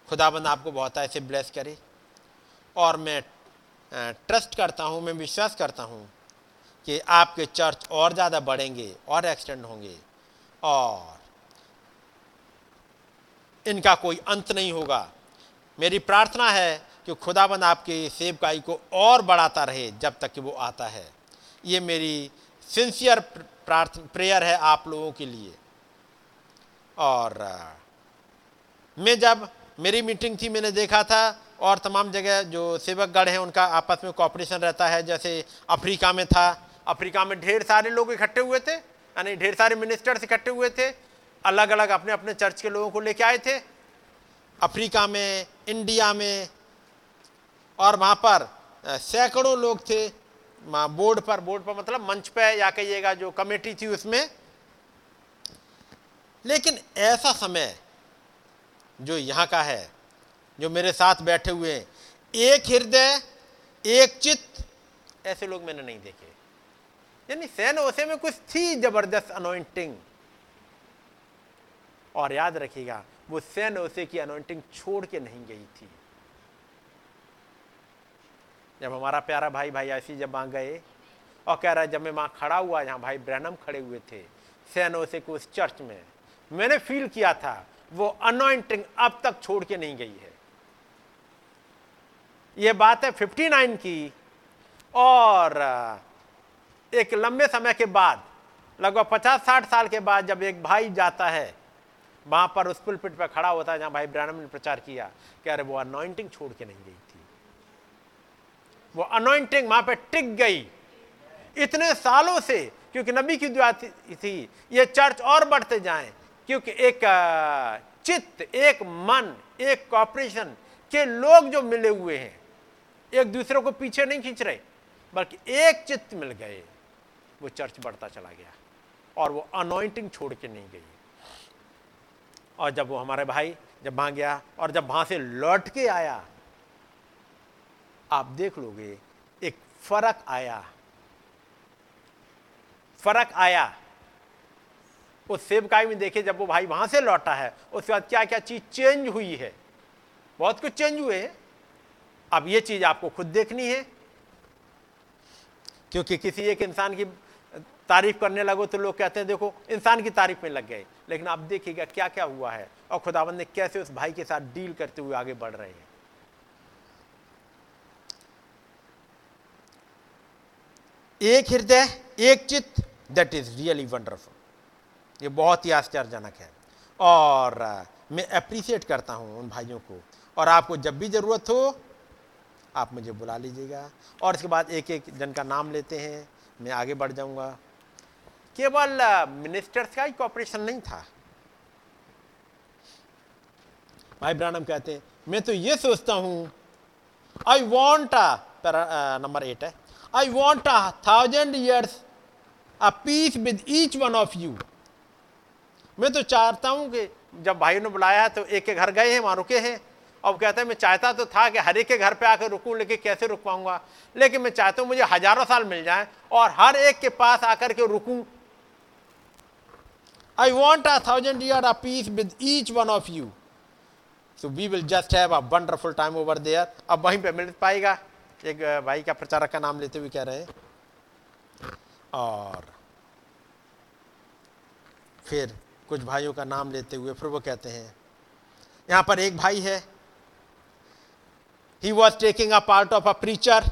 खुदाबंद आपको बहुत ऐसे ब्लेस करे। और मैं ट्रस्ट करता हूँ, मैं विश्वास करता हूँ कि आपके चर्च और ज़्यादा बढ़ेंगे, और एक्सटेंड होंगे। और इनका कोई अंत नहीं होगा। मेरी प्रार्थना है कि खुदाबंद आपके सेवकाई को और बढ़ाता रहे जब तक कि वो आता है। ये मेरी सिंसियर प्रार्थना प्रेयर है आप लोगों के लिए। और मैं जब मेरी मीटिंग थी, मैंने देखा था और तमाम जगह जो सेवकगढ़ हैं, उनका आपस में कॉपरेशन रहता है। जैसे अफ्रीका में था, अफ्रीका में ढेर सारे लोग इकट्ठे हुए थे, यानी ढेर सारे मिनिस्टर्स इकट्ठे हुए थे अलग अलग अपने अपने चर्च के लोगों को लेके आए थे। अफ्रीका में इंडिया में और वहाँ पर सैकड़ों लोग थे। बोर्ड पर बोर्ड पर मतलब मंच पे या कहिएगा जो कमेटी थी उसमें। लेकिन ऐसा समय जो यहाँ का है, जो मेरे साथ बैठे हुए हैं, एक हृदय, एक चित्त, ऐसे लोग मैंने नहीं देखे। यानी सैन ओसे में कुछ थी ज़बरदस्त अनोइंटिंग और याद रखिएगा, वो सैन ओसे की अनोइंटिंग छोड़ के नहीं गई थी। जब हमारा प्यारा भाई भाई ऐसी जब वहाँ गए और कह रहा है, जब मैं वहाँ खड़ा हुआ, यहाँ भाई ब्रैनम खड़े हुए थे, सैन ओसे को उस चर्च में, मैंने फील किया था, वो अनोइंटिंग अब तक छोड़ के नहीं गई है। ये बात है 59 की, और एक लंबे समय के बाद, लगभग 50-60 साल के बाद जब एक भाई जाता है, वहाँ पर उस पुलपिट पर खड़ा होता है, जहाँ भाई ब्रैनम ने प्रचार किया, कह रहे, वो अनोइंटिंग छोड़ के नहीं गई। वो अनोइंटिंग वहाँ पर टिक गई। इतने सालों से, क्योंकि नबी की दुआ थी ये चर्च और बढ़ते जाए, क्योंकि एक चित्त, एक मन, एक कॉपरेशन के लोग जो मिले हुए हैं, एक दूसरे को पीछे नहीं खींच रहे, बल्कि एक चित्त मिल गए, वो चर्च बढ़ता चला गया, और वो अनोइंटिंग छोड़ के नहीं गई। और जब वो हमारे भाई जब वहाँ गया, और जब वहाँ से लौट के आया आप देख लोगे, एक फ़र्क आया। फ़र्क आया। उस सेवकाई में देखे जब वो भाई वहाँ से लौटा है, उसके बाद क्या क्या चीज़ चेंज हुई है। बहुत कुछ चेंज हुए हैं। अब ये चीज़ आपको खुद देखनी है। क्योंकि किसी एक इंसान की तारीफ़ करने लगो तो लोग कहते हैं, देखो, इंसान की तारीफ़ में लग गए। लेकिन आप देखिएगा क्या क्या हुआ है और खुदाबंद ने कैसे उस भाई के साथ डील करते हुए आगे बढ़ रहे हैं। एक हृदय, एक चित्त दैट इज़ रियली वंडरफुल ये बहुत ही आश्चर्यजनक है। और मैं अप्रिशिएट करता हूँ उन भाइयों को। और आपको जब भी ज़रूरत हो, आप मुझे बुला लीजिएगा। और इसके बाद एक एक जन का नाम लेते हैं। मैं आगे बढ़ जाऊँगा। केवल मिनिस्टर्स का ही कॉपरेशन नहीं था। भाई ब्रानम कहते हैं, मैं तो ये सोचता हूँ आई वॉन्ट नंबर एट है। I want a thousand years a peace with each one of you मैं तो चाहता हूँ कि जब भाई ने बुलाया तो एक के घर गए हैं, वहाँ रुके हैं। अब कहते हैं, मैं चाहता तो था कि हर एक के घर पे आकर रुकूं, लेकिन कैसे रुक पाऊँगा लेकिन मैं चाहता हूँ मुझे हज़ारों साल मिल जाए और हर एक के पास आकर के रुकूं। I want a thousand year a peace with each one of you so we will just have a wonderful time over there अब वहीं पे मिल पाएगा। एक भाई का प्रचारक का नाम लेते हुए कह रहे हैं। और फिर कुछ भाइयों का नाम लेते हुए फिर वो कहते हैं, यहाँ पर एक भाई है। He was taking a part of a preacher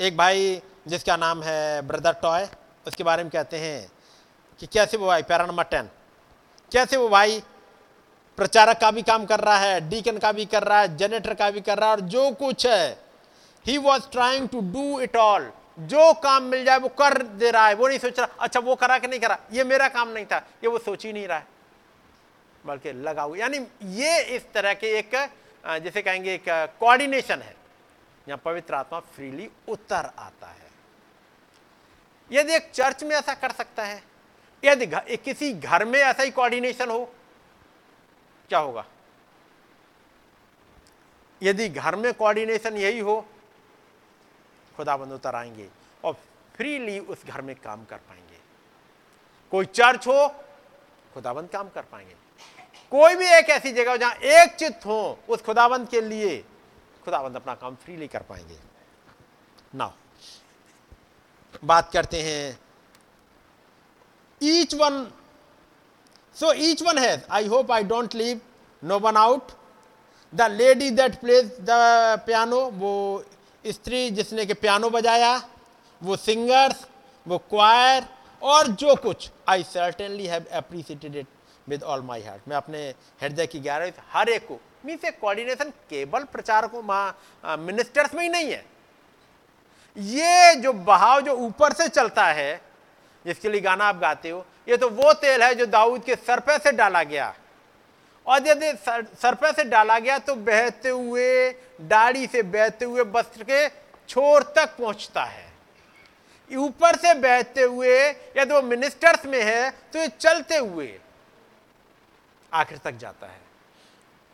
एक भाई जिसका नाम है ब्रदर टॉय उसके बारे में कहते हैं कि कैसे वो भाई, पैरा नंबर टेन, कैसे वो भाई प्रचारक का भी काम कर रहा है, डीकन का भी कर रहा है, जनरेटर का भी कर रहा है और जो कुछ है he was trying to do it all जो काम मिल जाए, वो कर दे रहा है। वो नहीं सोच रहा अच्छा वो करा कि नहीं करा? ये मेरा काम नहीं था। ये वो सोच ही नहीं रहा है। बल्कि लगा हुआ, यानी ये इस तरह के एक जैसे कहेंगे एक कोऑर्डिनेशन है। यहाँ पवित्र आत्मा फ्रीली उतर आता है। यदि एक चर्च में ऐसा कर सकता है, यदि किसी घर में ऐसा ही कोऑर्डिनेशन हो, क्या होगा? यदि घर में कोऑर्डिनेशन यही हो खुदाबंद उतर आएँगे और फ्रीली उस घर में काम कर पाएँगे। कोई चर्च हो, खुदाबंद काम कर पाएँगे। कोई भी एक ऐसी जगह जहाँ एक चित्त हो, उस खुदाबंद के लिए खुदाबंद अपना काम फ्रीली कर पाएँगे। ना बात करते हैं। Each one so each one has I hope I don't leave no one out the lady that plays the piano वो स्त्री जिसने के पियानो बजाया, वो सिंगर्स, वो क्वायर, और जो कुछ। I certainly have appreciated it with all my heart मैं अपने हृदय की ग्यारह हर एक को मीन से कोऑर्डिनेशन केवल प्रचारकों मिनिस्टर्स में ही नहीं है। ये जो बहाव जो ऊपर से चलता है जिसके लिए गाना आप गाते हो, ये तो वो तेल है जो दाऊद के सर पे से डाला गया। और यदि सर पे से डाला गया तो बहते हुए, दाढ़ी से बहते हुए वस्त्र के छोर तक पहुँचता है। ऊपर से बहते हुए, यदि वो मिनिस्टर्स में है तो ये चलते हुए आखिर तक जाता है।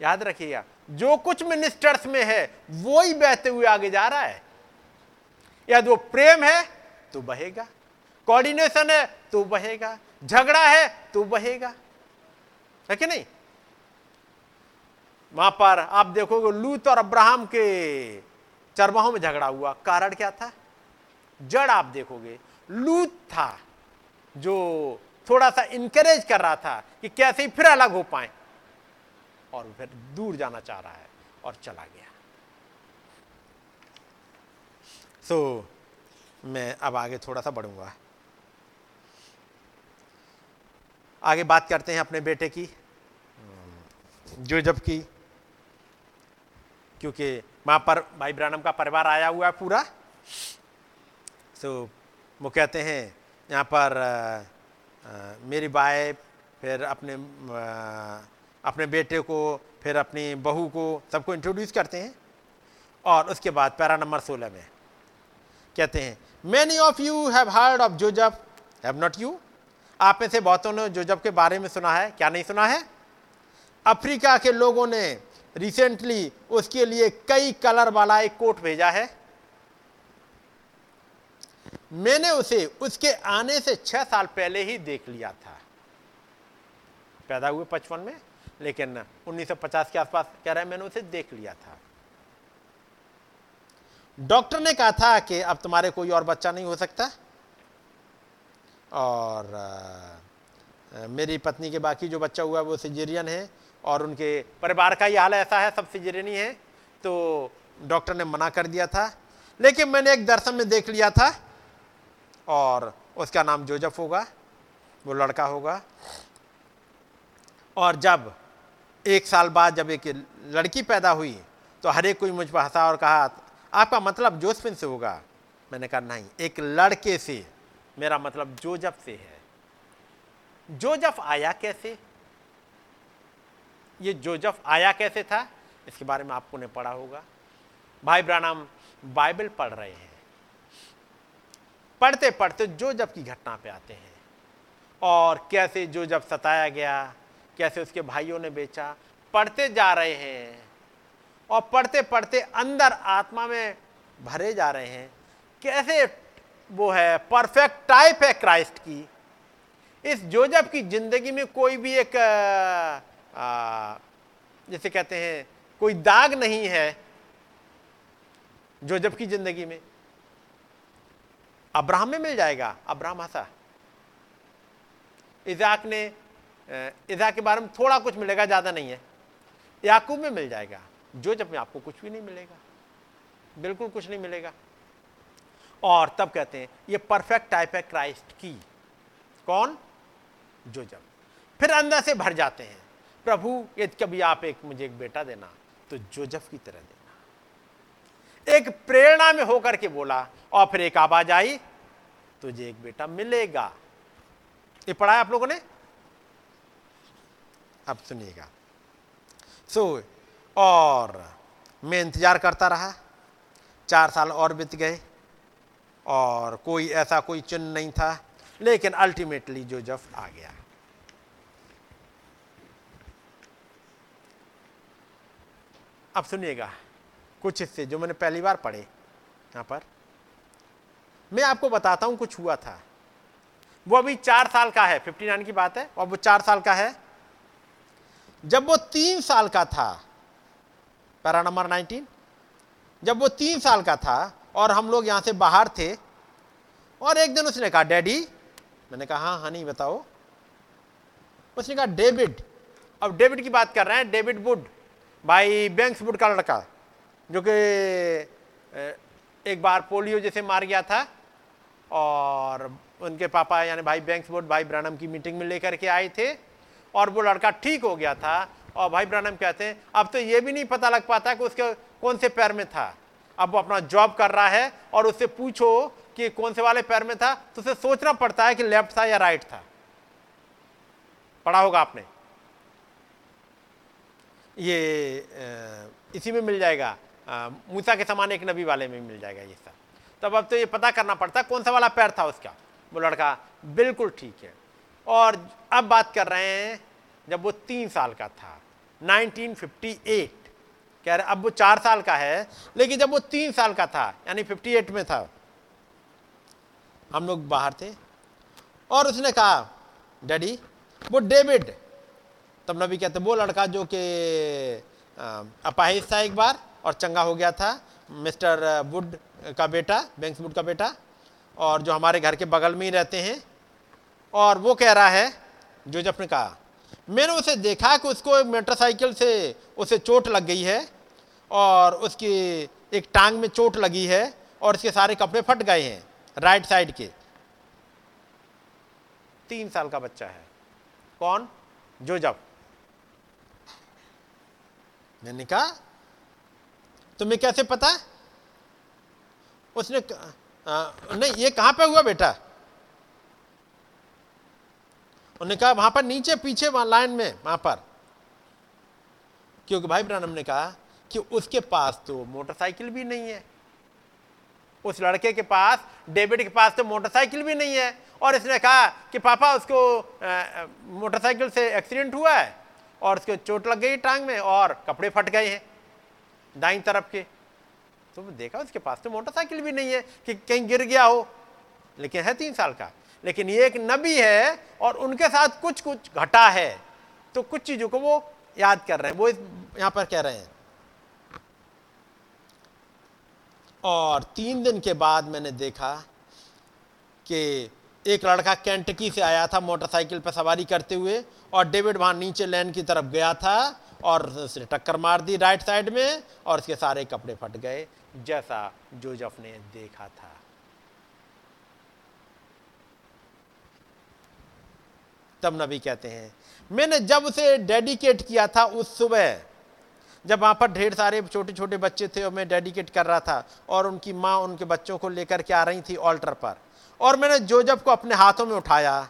याद रखिएगा, जो कुछ मिनिस्टर्स में है वो ही बहते हुए आगे जा रहा है। यदि वो प्रेम है तो बहेगा। कोऑर्डिनेशन है तो बहेगा। झगड़ा है तो बहेगा। है कि नहीं? वहाँ पर आप देखोगे लूत और अब्राहम के चरवाहों में झगड़ा हुआ। कारण क्या था? जड़ आप देखोगे। लूत था जो थोड़ा सा इंकरेज कर रहा था कि कैसे फिर अलग हो पाए और फिर दूर जाना चाह रहा है और चला गया। सो so, मैं अब आगे थोड़ा सा बढ़ूँगा। आगे बात करते हैं अपने बेटे की। जो जब की क्योंकि वहाँ पर भाई ब्रानम का परिवार आया हुआ है पूरा। तो वो कहते हैं यहाँ पर आ, आ, मेरी बाय फिर अपने आ, अपने बेटे को फिर अपनी बहू को सबको इंट्रोड्यूस करते हैं और उसके बाद पैरा नंबर सोलह में कहते हैं many of you have heard of Joseph have not you आप में से बहुतों ने जोजफ के बारे में सुना है क्या नहीं सुना है? अफ्रीका के लोगों ने रिसेंटली उसके लिए कई कलर वाला एक कोट भेजा है। मैंने उसे उसके आने से छह साल पहले ही देख लिया था। पैदा हुए पचपन में लेकिन 1950 के आसपास कह रहे हैं मैंने उसे देख लिया था। डॉक्टर ने कहा था कि अब तुम्हारे कोई और बच्चा नहीं हो सकता। और आ, मेरी पत्नी के बाकी जो बच्चा हुआ वो सिजेरियन है। और उनके परिवार का ही हाल ऐसा है, सब सिजेरियन ही है। तो डॉक्टर ने मना कर दिया था। लेकिन मैंने एक दर्शन में देख लिया था और उसका नाम जोजफ होगा, वो लड़का होगा। और जब एक साल बाद जब एक लड़की पैदा हुई तो हर एक कोई मुझ पर हंसा और कहा, आपका मतलब जोसफिन से होगा? मैंने कहा, नहीं, एक लड़के से, मेरा मतलब जोजफ से है। जोजफ आया कैसे? ये जोजफ आया कैसे था? इसके बारे में आपको ने पढ़ा होगा। भाई ब्रानम, बाइबल पढ़ रहे हैं। पढ़ते पढ़ते जोजफ की घटना पे आते हैं। और कैसे जोजफ सताया गया, कैसे उसके भाइयों ने बेचा। पढ़ते जा रहे हैं। और पढ़ते पढ़ते अंदर आत्मा में भरे जा रहे हैं। कैसे वो है, परफेक्ट टाइप है क्राइस्ट की। इस जोजब की ज़िंदगी में कोई भी एक जैसे कहते हैं, कोई दाग नहीं है जोजब की ज़िंदगी में। अब्राहम में मिल जाएगा, अब्राहम हंसा इजाक ने इजाक के बारे में थोड़ा कुछ मिलेगा, ज़्यादा नहीं है। याकूब में मिल जाएगा, जो जब में आपको कुछ भी नहीं मिलेगा, बिल्कुल कुछ नहीं मिलेगा। और तब कहते हैं, ये परफेक्ट टाइप है क्राइस्ट की। कौन? जो जब। फिर अंदर से भर जाते हैं। प्रभु यदि कभी आप एक मुझे एक बेटा देना तो जोजफ की तरह देना। एक प्रेरणा में होकर के बोला और फिर एक आवाज़ आई तुझे एक बेटा मिलेगा। ये पढ़ा है आप लोगों ने? अब सुनिएगा। सो so, और मैं इंतज़ार करता रहा। चार साल और बीत गए और कोई ऐसा कोई चिन्ह नहीं था लेकिन अल्टीमेटली जोजफ आ गया। अब सुनिएगा, कुछ हिस्से जो मैंने पहली बार पढ़े यहाँ पर। मैं आपको बताता हूँ कुछ हुआ था। वो अभी चार साल का है, फिफ्टी नाइन की बात है, और वो चार साल का है। जब वो तीन साल का था, पैरा नंबर नाइनटीन, जब वो तीन साल का था और हम लोग यहाँ से बाहर थे, और एक दिन उसने कहा, डैडी, मैंने कहा हाँ हाँ नहीं, बताओ। उसने कहा, डेविड, अब डेविड की बात कर रहे हैं, डेविड वुड। भाई बैंक्स वुड का लड़का, जो कि एक बार पोलियो जैसे मार गया था और उनके पापा, यानी भाई बैंक्स वुड भाई ब्रानम की मीटिंग में लेकर के आए थे और वो लड़का ठीक हो गया था और भाई ब्रानम कहते हैं, अब तो ये भी नहीं पता लग पाता कि उसके कौन से पैर में था। अब वो अपना जॉब कर रहा है और उससे पूछो कि कौन से वाले पैर में था तो उसे सोचना पड़ता है कि लेफ़्ट था या राइट था। पढ़ा होगा आपने। ये इसी में मिल जाएगा। मूसा के समान एक नबी वाले में मिल जाएगा ये सब। तब अब तो ये पता करना पड़ता, कौन सा वाला पैर था उसका? वो लड़का बिल्कुल ठीक है। और अब बात कर रहे हैं, जब वो तीन साल का था 1958 कह रहे, अब वो चार साल का है, लेकिन जब वो तीन साल का था, यानी 58 में था, हम लोग बाहर थे। और उसने कहा, डैडी, वो डेविड तब नबी कहते वो लड़का जो कि अपाहिज था एक बार और चंगा हो गया था, मिस्टर वुड का बेटा, बैंक्स वुड का बेटा और जो हमारे घर के बगल में ही रहते हैं और वो कह रहा है जोजफ ने कहा, मैंने उसे देखा कि उसको एक मोटरसाइकिल से उसे चोट लग गई है और उसकी एक टांग में चोट लगी है और उसके सारे कपड़े फट गए हैं, राइट साइड के। तीन साल का बच्चा है। कौन? जोजफ मैंने कहा तुम्हें कैसे पता? उसने आ, नहीं ये कहाँ पे हुआ बेटा? उन्होंने कहा वहाँ पर नीचे पीछे वहाँ लाइन में वहाँ पर। क्योंकि भाई ब्रानम ने कहा कि उसके पास तो मोटरसाइकिल भी नहीं है। उस लड़के के पास डेविड के पास तो मोटरसाइकिल भी नहीं है। और इसने कहा कि पापा उसको मोटरसाइकिल से एक्सीडेंट हुआ है। और उसके चोट लग गई टांग में और कपड़े फट गए हैं दाई तरफ़ के। तो देखा उसके पास तो मोटरसाइकिल भी नहीं है कि कहीं गिर गया हो, लेकिन है तीन साल का। लेकिन ये एक नबी है और उनके साथ कुछ कुछ घटा है। तो कुछ चीज़ों को वो याद कर रहे हैं। वो यहाँ पर कह रहे हैं। और तीन दिन के बाद मैंने देखा कि एक लड़का कैंटकी से आया था मोटरसाइकिल पर सवारी करते हुए और डेविड वहाँ नीचे लेन की तरफ़ गया था और उसने टक्कर मार दी राइट साइड में और उसके सारे कपड़े फट गए, जैसा जोजफ ने देखा था। तब नबी कहते हैं, मैंने जब उसे डेडिकेट किया था उस सुबह, जब वहाँ पर ढेर सारे छोटे छोटे बच्चे थे और मैं डेडिकेट कर रहा था और उनकी माँ उनके बच्चों को लेकर के आ रही थी ऑल्टर पर और मैंने जोजब को अपने हाथों में उठाया।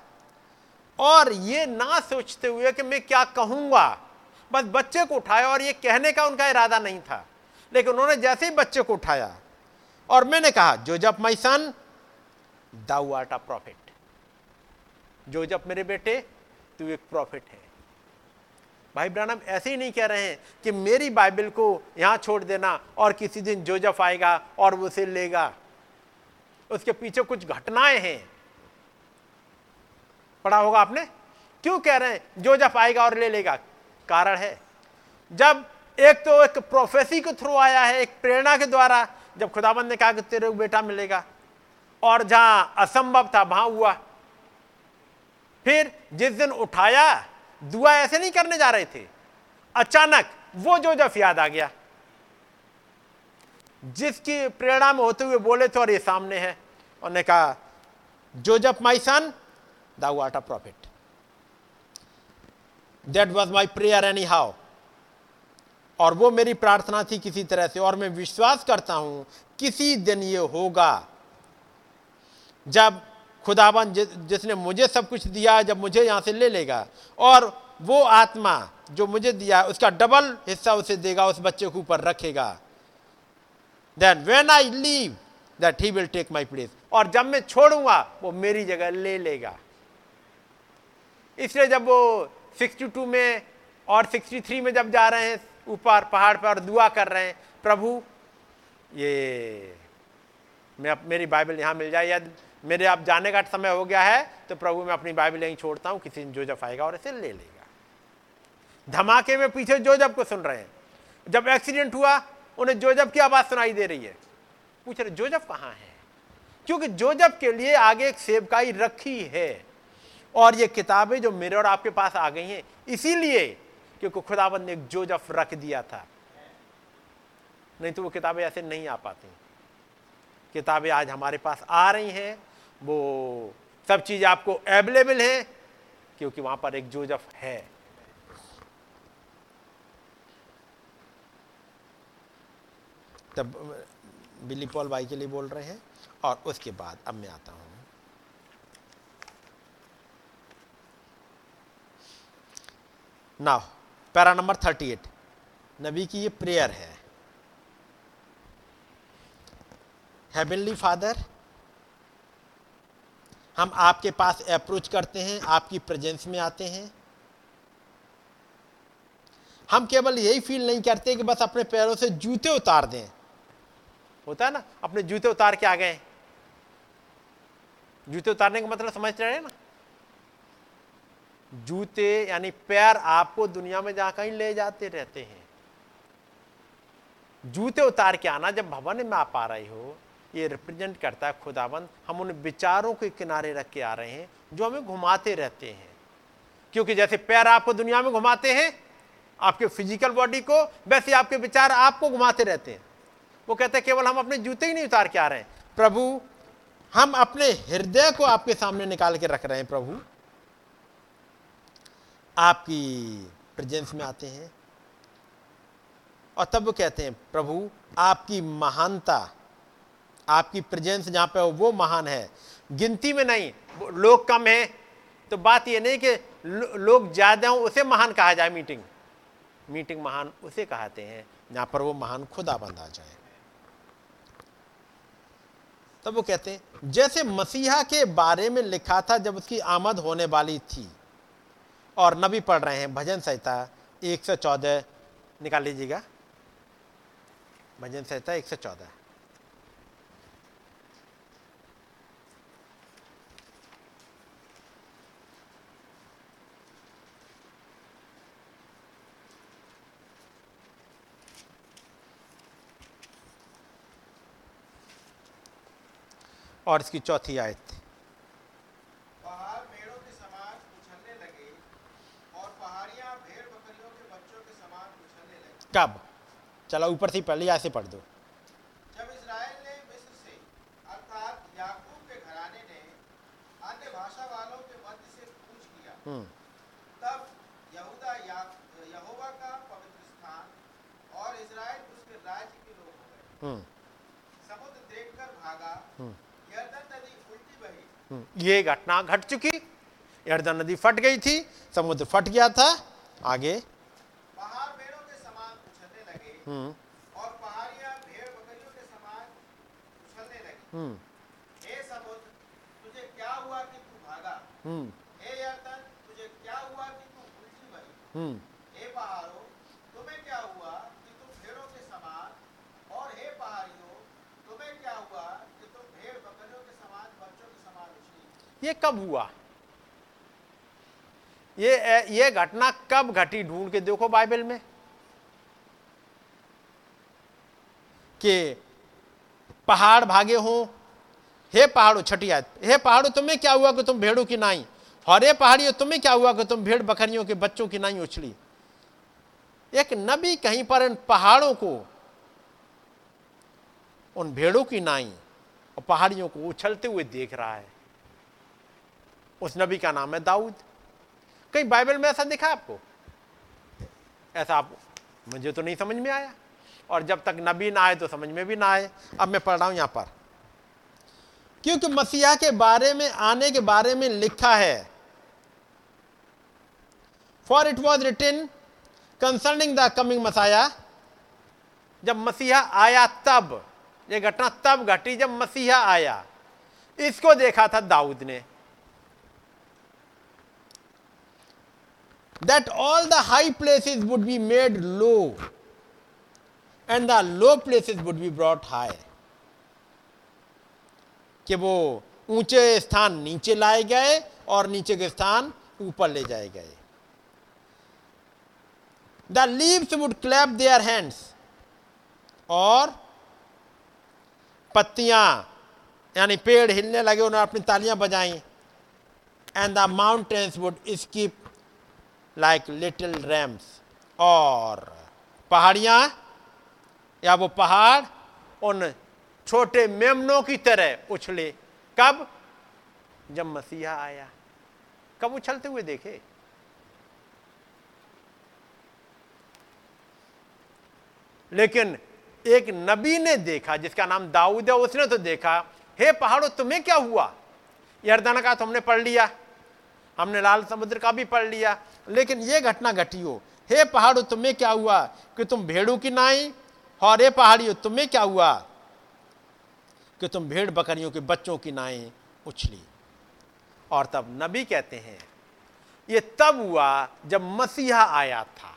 और ये ना सोचते हुए कि मैं क्या कहूँगा। बस बच्चे को उठाया और ये कहने का उनका इरादा नहीं था। लेकिन उन्होंने जैसे ही बच्चे को उठाया और मैंने कहा, जोजब माई सन दाऊ आर्ट अ प्रॉफिट जोजब, मेरे बेटे, तू एक प्रॉफिट है। भाई ब्रानम ऐसे ही नहीं कह रहे हैं कि मेरी बाइबल को यहाँ छोड़ देना और किसी दिन जोजफ आएगा और वो उसे लेगा। उसके पीछे कुछ घटनाएँ हैं। पढ़ा होगा आपने? क्यों कह रहे हैं? जोजफ आएगा और ले लेगा। कारण है, जब एक तो एक प्रोफेसी के थ्रू आया है, एक प्रेरणा के द्वारा, जब खुदाबंद ने कहा कि तेरे को बेटा मिलेगा, और जहाँ असंभव था, वहाँ हुआ। फिर जिस दिन उठाया, दुआ ऐसे नहीं करने जा रहे थे। अचानक वो जो जोजफ याद आ गया जिसकी प्रेरणा में होते हुए बोले थे और ये सामने है उन्होंने कहा, Joseph my son thou art a prophet that was my prayer anyhow और वो मेरी प्रार्थना थी किसी तरह से, और मैं विश्वास करता हूँ, किसी दिन ये होगा। जब खुदाबन जिसने मुझे सब कुछ दिया जब मुझे यहाँ से ले लेगा, और वो आत्मा जो मुझे दिया उसका डबल हिस्सा उसे देगा, उस बच्चे के ऊपर रखेगा। Then when I leave that he will take my place और जब मैं छोड़ूँगा, वो मेरी जगह ले लेगा। इसलिए जब वो 62 में और 63 में जब जा रहे हैं, ऊपर पहाड़ पर दुआ कर रहे हैं, प्रभु, ये मैं मेरी बाइबल यहाँ मिल जाए। या मेरे आप जाने का समय हो गया है तो प्रभु मैं अपनी बाइबल यहीं छोड़ता हूँ, किसी दिन जोजफ आएगा और इसे ले लेगा। धमाके में पीछे जोजफ को सुन रहे हैं। जब एक्सीडेंट हुआ उन्हें जोजफ की आवाज़ सुनाई दे रही है। पूछ रहे जोजफ कहाँ है? क्योंकि जोजफ के लिए आगे एक सेवकाई रखी है और ये किताबें जो मेरे और आपके पास आ गई हैं, इसीलिए क्योंकि खुदाबंद ने एक जोजफ रख दिया था। नहीं तो वो किताबें ऐसे नहीं आ पाती। किताबें आज हमारे पास आ रही हैं, वो सब चीज़ आपको अवेलेबल है, क्योंकि वहाँ पर एक जोजफ है। तब बिली पॉल भाई के लिए बोल रहे हैं और उसके बाद अब मैं आता हूँ। Now, para number thirty eight. नबी की ये प्रेयर है। हेवनली फादर हम आपके पास अप्रोच करते हैं, आपकी प्रेजेंस में आते हैं। हम केवल यही फील नहीं करते कि बस अपने पैरों से जूते उतार दें। होता है ना, अपने जूते उतार के आ गए जूते उतारने का मतलब समझ रहे ना? जूते यानी पैर आपको दुनिया में जहाँ कहीं ले जाते रहते हैं। जूते उतार के आना जब भवन में आप आ रहे हो, ये रिप्रेजेंट करता है खुदाबंद, हम उन विचारों के किनारे रख के आ रहे हैं, जो हमें घुमाते रहते हैं। क्योंकि जैसे पैर आपको दुनिया में घुमाते हैं, आपके फ़िज़िकल बॉडी को, वैसे आपके विचार आपको घुमाते रहते हैं। वो कहते हैं, केवल हम अपने जूते ही नहीं उतार के आ रहे हैं। प्रभु, हम अपने हृदय को आपके सामने निकाल के रख रहे हैं, प्रभु। आपकी प्रेजेंस में आते हैं। और तब वो कहते हैं, प्रभु, आपकी महानता, आपकी प्रेजेंस जहाँ पे हो, वो महान है। गिनती में नहीं लोग कम है। तो बात ये नहीं कि लोग ज़्यादा हो, उसे महान कहा जाए मीटिंग। मीटिंग महान उसे कहते हैं, जहाँ पर वो महान खुदा बंद आ जाए। तब वो कहते हैं, जैसे मसीहा के बारे में लिखा था जब उसकी आमद होने वाली थी। और नबी पढ़ रहे हैं, भजन संहिता 114 निकाल लीजिएगा। भजन संहिता 114 और इसकी चौथी आयत पहाड़ भेड़ों के समान उछलने लगे और पहाड़ियाँ भेड़ बकरियों के बच्चों के समान उछलने लगी कब? चलो ऊपर से पढ़ लिया ऐसे पढ़ दो। जब इज़राइल ने मिस्र से अर्थात याकूब के घराने ने अन्य भाषा वालों के मध्य से कूच किया हम्म, तब यहूदा या यहोवा का पवित्र स्थान और इज़राइल उसके राज्य के लोग हो गए। हम्म, समुद्र देखकर भागा हम्म। यरदन नदी उल्टी बही हम्म। ये घटना घट चुकी। यर्दन नदी फट गई थी समुद्र फट गया था। आगे। हम्म, हम्म, हम्म, हे यरदन तुझे क्या हुआ कि तू उलझी बनी हम्म, हे पहाड़ों तुम्हें क्या हुआ कि तुम भेड़ों के समान और हे पहाड़ियों तुम्हें क्या हुआ कि तुम भेड़ बकरियों के समान बच्चों के समान उछली ये कब हुआ? ये ये घटना कब घटी ढूंढ के देखो बाइबल में? कि पहाड़ भागे हो, हे पहाड़ो छठी आयत हे पहाड़ो, तुम्हें क्या हुआ कि तुम भेड़ों की नाई? और हे पहाड़ियों, तुम्हें क्या हुआ कि तुम भेड़ बकरियों के बच्चों की नाई उछली? एक नबी कहीं पर इन पहाड़ों को, उन भेड़ों की नाई और पहाड़ियों को उछलते हुए देख रहा है। उस नबी का नाम है दाऊद। कहीं बाइबल में ऐसा दिखा आपको? ऐसा आप, मुझे तो नहीं समझ में आया। और जब तक नबी ना आए तो समझ में भी ना आए। अब मैं पढ़ रहा हूँ यहाँ पर। क्योंकि मसीहा के बारे में, आने के बारे में लिखा है। For it was written concerning the coming Messiah जब मसीहा आया तब यह घटना तब घटी जब मसीहा आया। इसको देखा था दाऊद ने। That all the high places would be made low and the low places would be brought high. कि वो ऊँचे स्थान नीचे लाए गए और नीचे के स्थान ऊपर ले जाए गए। The leaves would clap their hands और पत्तियाँ, यानी पेड़ हिलने लगे, उन्होंने अपनी तालियाँ बजाई। And the mountains would skip like little rams और पहाड़ियाँ, या वो पहाड़ उन छोटे मेमनों की तरह उछले। कब? जब मसीहा आया। कब उछलते हुए देखे? लेकिन एक नबी ने देखा, जिसका नाम दाऊद है, उसने तो देखा, हे पहाड़ों, तुम्हें क्या हुआ? यर्दन का तो हमने पढ़ लिया, हमने लाल समुद्र का भी पढ़ लिया लेकिन यह घटना घटी हो। हे पहाड़ों, तुम्हें क्या हुआ कि तुम भेड़ों की नाई? और हे पहाड़ियों, तुम्हें क्या हुआ कि तुम भेड़ बकरियों के बच्चों की नाई उछली? और तब नबी कहते हैं, ये तब हुआ जब मसीहा आया था।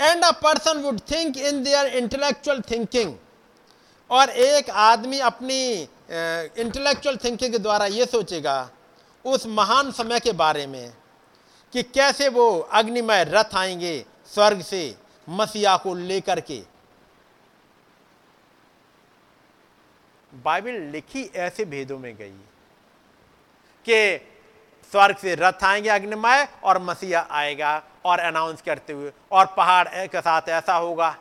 And a person would think in their intellectual thinking और एक आदमी अपनी इंटेलेक्चुअल थिंकिंग के द्वारा ये सोचेगा उस महान समय के बारे में कि कैसे वो अग्निमय रथ आएँगे स्वर्ग से मसीहा को लेकर के। बाइबल लिखी ऐसे भेदों में गई कि स्वर्ग से रथ आएँगे अग्निमय और मसीहा आएगा और अनाउंस करते हुए, और पहाड़ के साथ ऐसा होगा,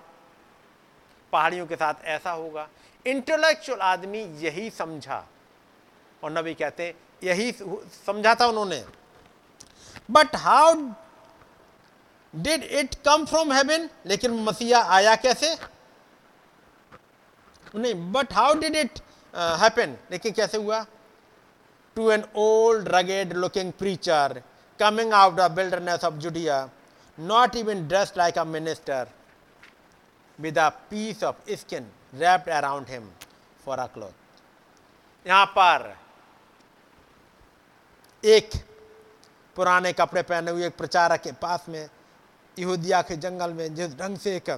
पहाड़ियों के साथ ऐसा होगा। इंटेलेक्चुअल आदमी यही समझा। और नबी कहते हैं, यही समझा था उन्होंने। But how did it come from heaven लेकिन मसीहा आया कैसे? नहीं but how did it happen लेकिन कैसे हुआ? To an old rugged looking preacher coming out the wilderness of Judea not even dressed like a minister with a piece of skin. Wrapped around him for a cloth. यहाँ पर एक पुराने कपड़े पहने हुए एक प्रचारक के पास में, यहूदिया के जंगल में जिस ढंग से एक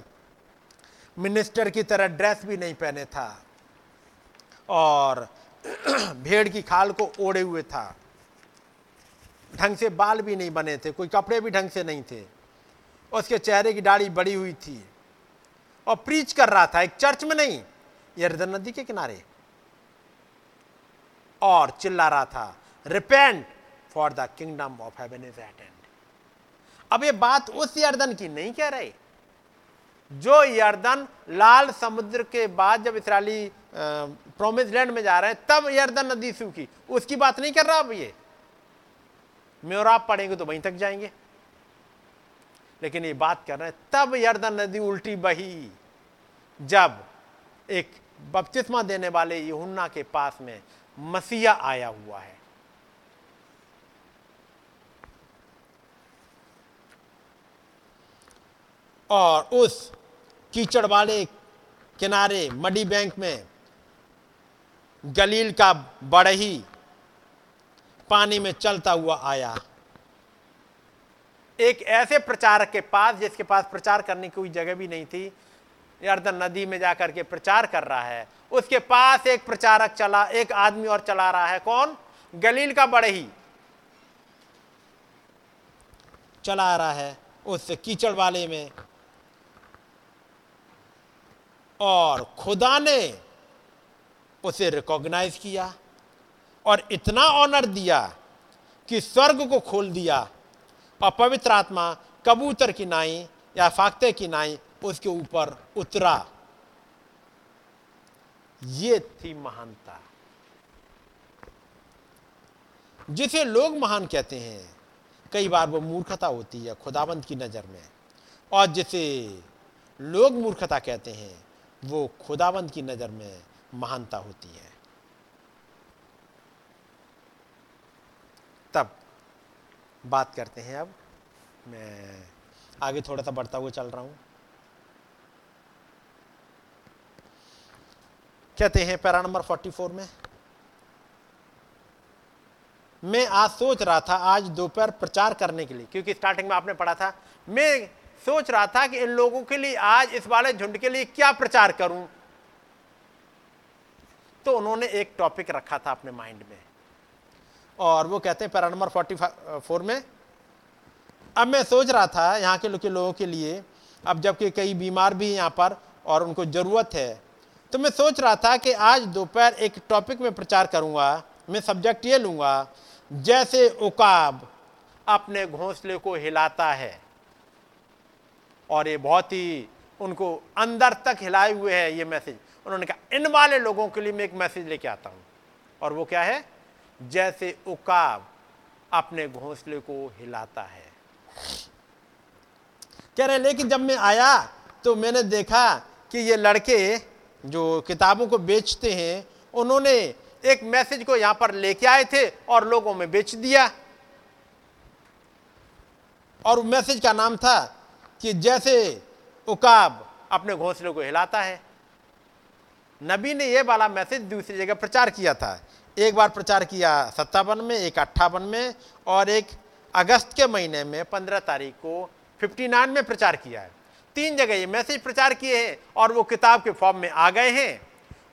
मिनिस्टर की तरह ड्रेस भी नहीं पहने था और भेड़ की खाल को ओढ़े हुए था, ढंग से बाल भी नहीं बने थे, कोई कपड़े भी ढंग से नहीं थे, उसके चेहरे की दाढ़ी बड़ी हुई थी और प्रीच कर रहा था, एक चर्च में नहीं यर्दन नदी के किनारे। और चिल्ला रहा था repent for the kingdom of heaven is at hand अब ये बात उस यर्दन की नहीं कह रहे। जो यर्दन लाल समुद्र के बाद जब इसराइली प्रोमिस लैंड में जा रहे हैं, तब यर्दन नदी सूखी। उसकी बात नहीं कर रहा अब ये। मैं और आप पढ़ेंगे तो वहीं तक जाएँगे। लेकिन ये बात कर रहे हैं, तब यर्दन नदी उल्टी बही, जब एक बपतिस्मा देने वाले यूहन्ना के पास में मसीहा आया हुआ है। और उस कीचड़ वाले किनारे मडी बैंक में गलील का बड़ही पानी में चलता हुआ आया। एक ऐसे प्रचारक के पास, जिसके पास प्रचार करने की कोई जगह भी नहीं थी, यर्दन नदी में जाकर के प्रचार कर रहा है। उसके पास एक प्रचारक चला, एक आदमी और चला रहा है। कौन? गलील का बड़े ही। चला रहा है उस कीचड़ वाले में। और खुदा ने उसे रिकॉग्नाइज किया और इतना ऑनर दिया कि स्वर्ग को खोल दिया। पवित्र आत्मा कबूतर की नाई या फाख्ते की नाई, उसके ऊपर उतरा। ये थी महानता। जिसे लोग महान कहते हैं, कई बार वो मूर्खता होती है खुदाबंद की नज़र में। और जिसे लोग मूर्खता कहते हैं, वो खुदाबंद की नज़र में महानता होती है तब बात करते हैं अब। मैं आगे थोड़ा सा बढ़ता हुआ चल रहा हूँ। कहते हैं पैरा नंबर 44 में, मैं आज सोच रहा था आज दोपहर प्रचार करने के लिए, क्योंकि स्टार्टिंग में आपने पढ़ा था, मैं सोच रहा था कि इन लोगों के लिए आज इस वाले झुंड के लिए क्या प्रचार करूँ? तो उन्होंने एक टॉपिक रखा था अपने माइंड में। और वो कहते हैं पैरा नंबर फोर्टी फोर में, अब मैं सोच रहा था यहाँ के लोगों के लिए, अब जबकि कई बीमार भी यहाँ पर और उनको ज़रूरत है तो मैं सोच रहा था कि आज दोपहर एक टॉपिक में प्रचार करूँगा, मैं सब्जेक्ट ये लूँगा, जैसे उकाब अपने घोंसले को हिलाता है और ये बहुत ही उनको अंदर तक हिलाए हुए है ये मैसेज उन्होंने कहा, इन वाले लोगों के लिए मैं एक मैसेज लेके आता हूँ। और वो क्या है? जैसे उकाब अपने घोंसले को हिलाता है। कह रहे लेकिन जब मैं आया तो मैंने देखा कि ये लड़के जो किताबों को बेचते हैं, उन्होंने एक मैसेज को यहाँ पर लेके आए थे और लोगों में बेच दिया। और मैसेज का नाम था कि जैसे उकाब अपने घोंसले को हिलाता है। नबी ने यह वाला मैसेज दूसरी जगह प्रचार किया था। एक बार प्रचार किया सत्तावन में, एक अट्ठावन में और एक अगस्त के महीने में, पंद्रह तारीख को फिफ्टी नाइन में प्रचार किया है। तीन जगह ये मैसेज प्रचार किए हैं और वो किताब के फॉर्म में आ गए हैं।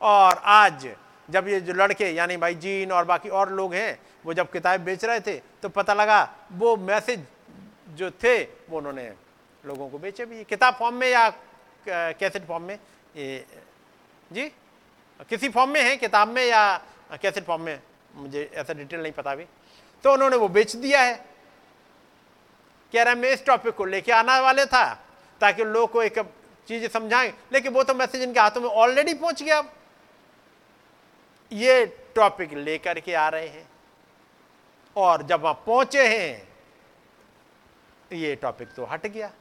और आज जब ये जो लड़के, यानी भाई जीन और बाकी और लोग हैं, वो जब किताब बेच रहे थे तो पता लगा वो मैसेज जो थे, वो उन्होंने लोगों को बेचे भी। किताब फॉर्म में या कैसेट फॉर्म में? ये, जी? किसी फॉर्म में है? किताब में या कैसेट फॉर्म में? मुझे ऐसा डिटेल नहीं पता अभी। तो उन्होंने वो बेच दिया है। कह रहा मैं इस टॉपिक को लेके आने वाले था, ताकि लोग को एक चीज़ समझाएँ। लेकिन वो तो मैसेज इनके हाथों में ऑलरेडी पहुँच गया। अब ये टॉपिक लेकर के आ रहे हैं। और जब वहाँ पहुँचे हैं, ये टॉपिक तो हट गया।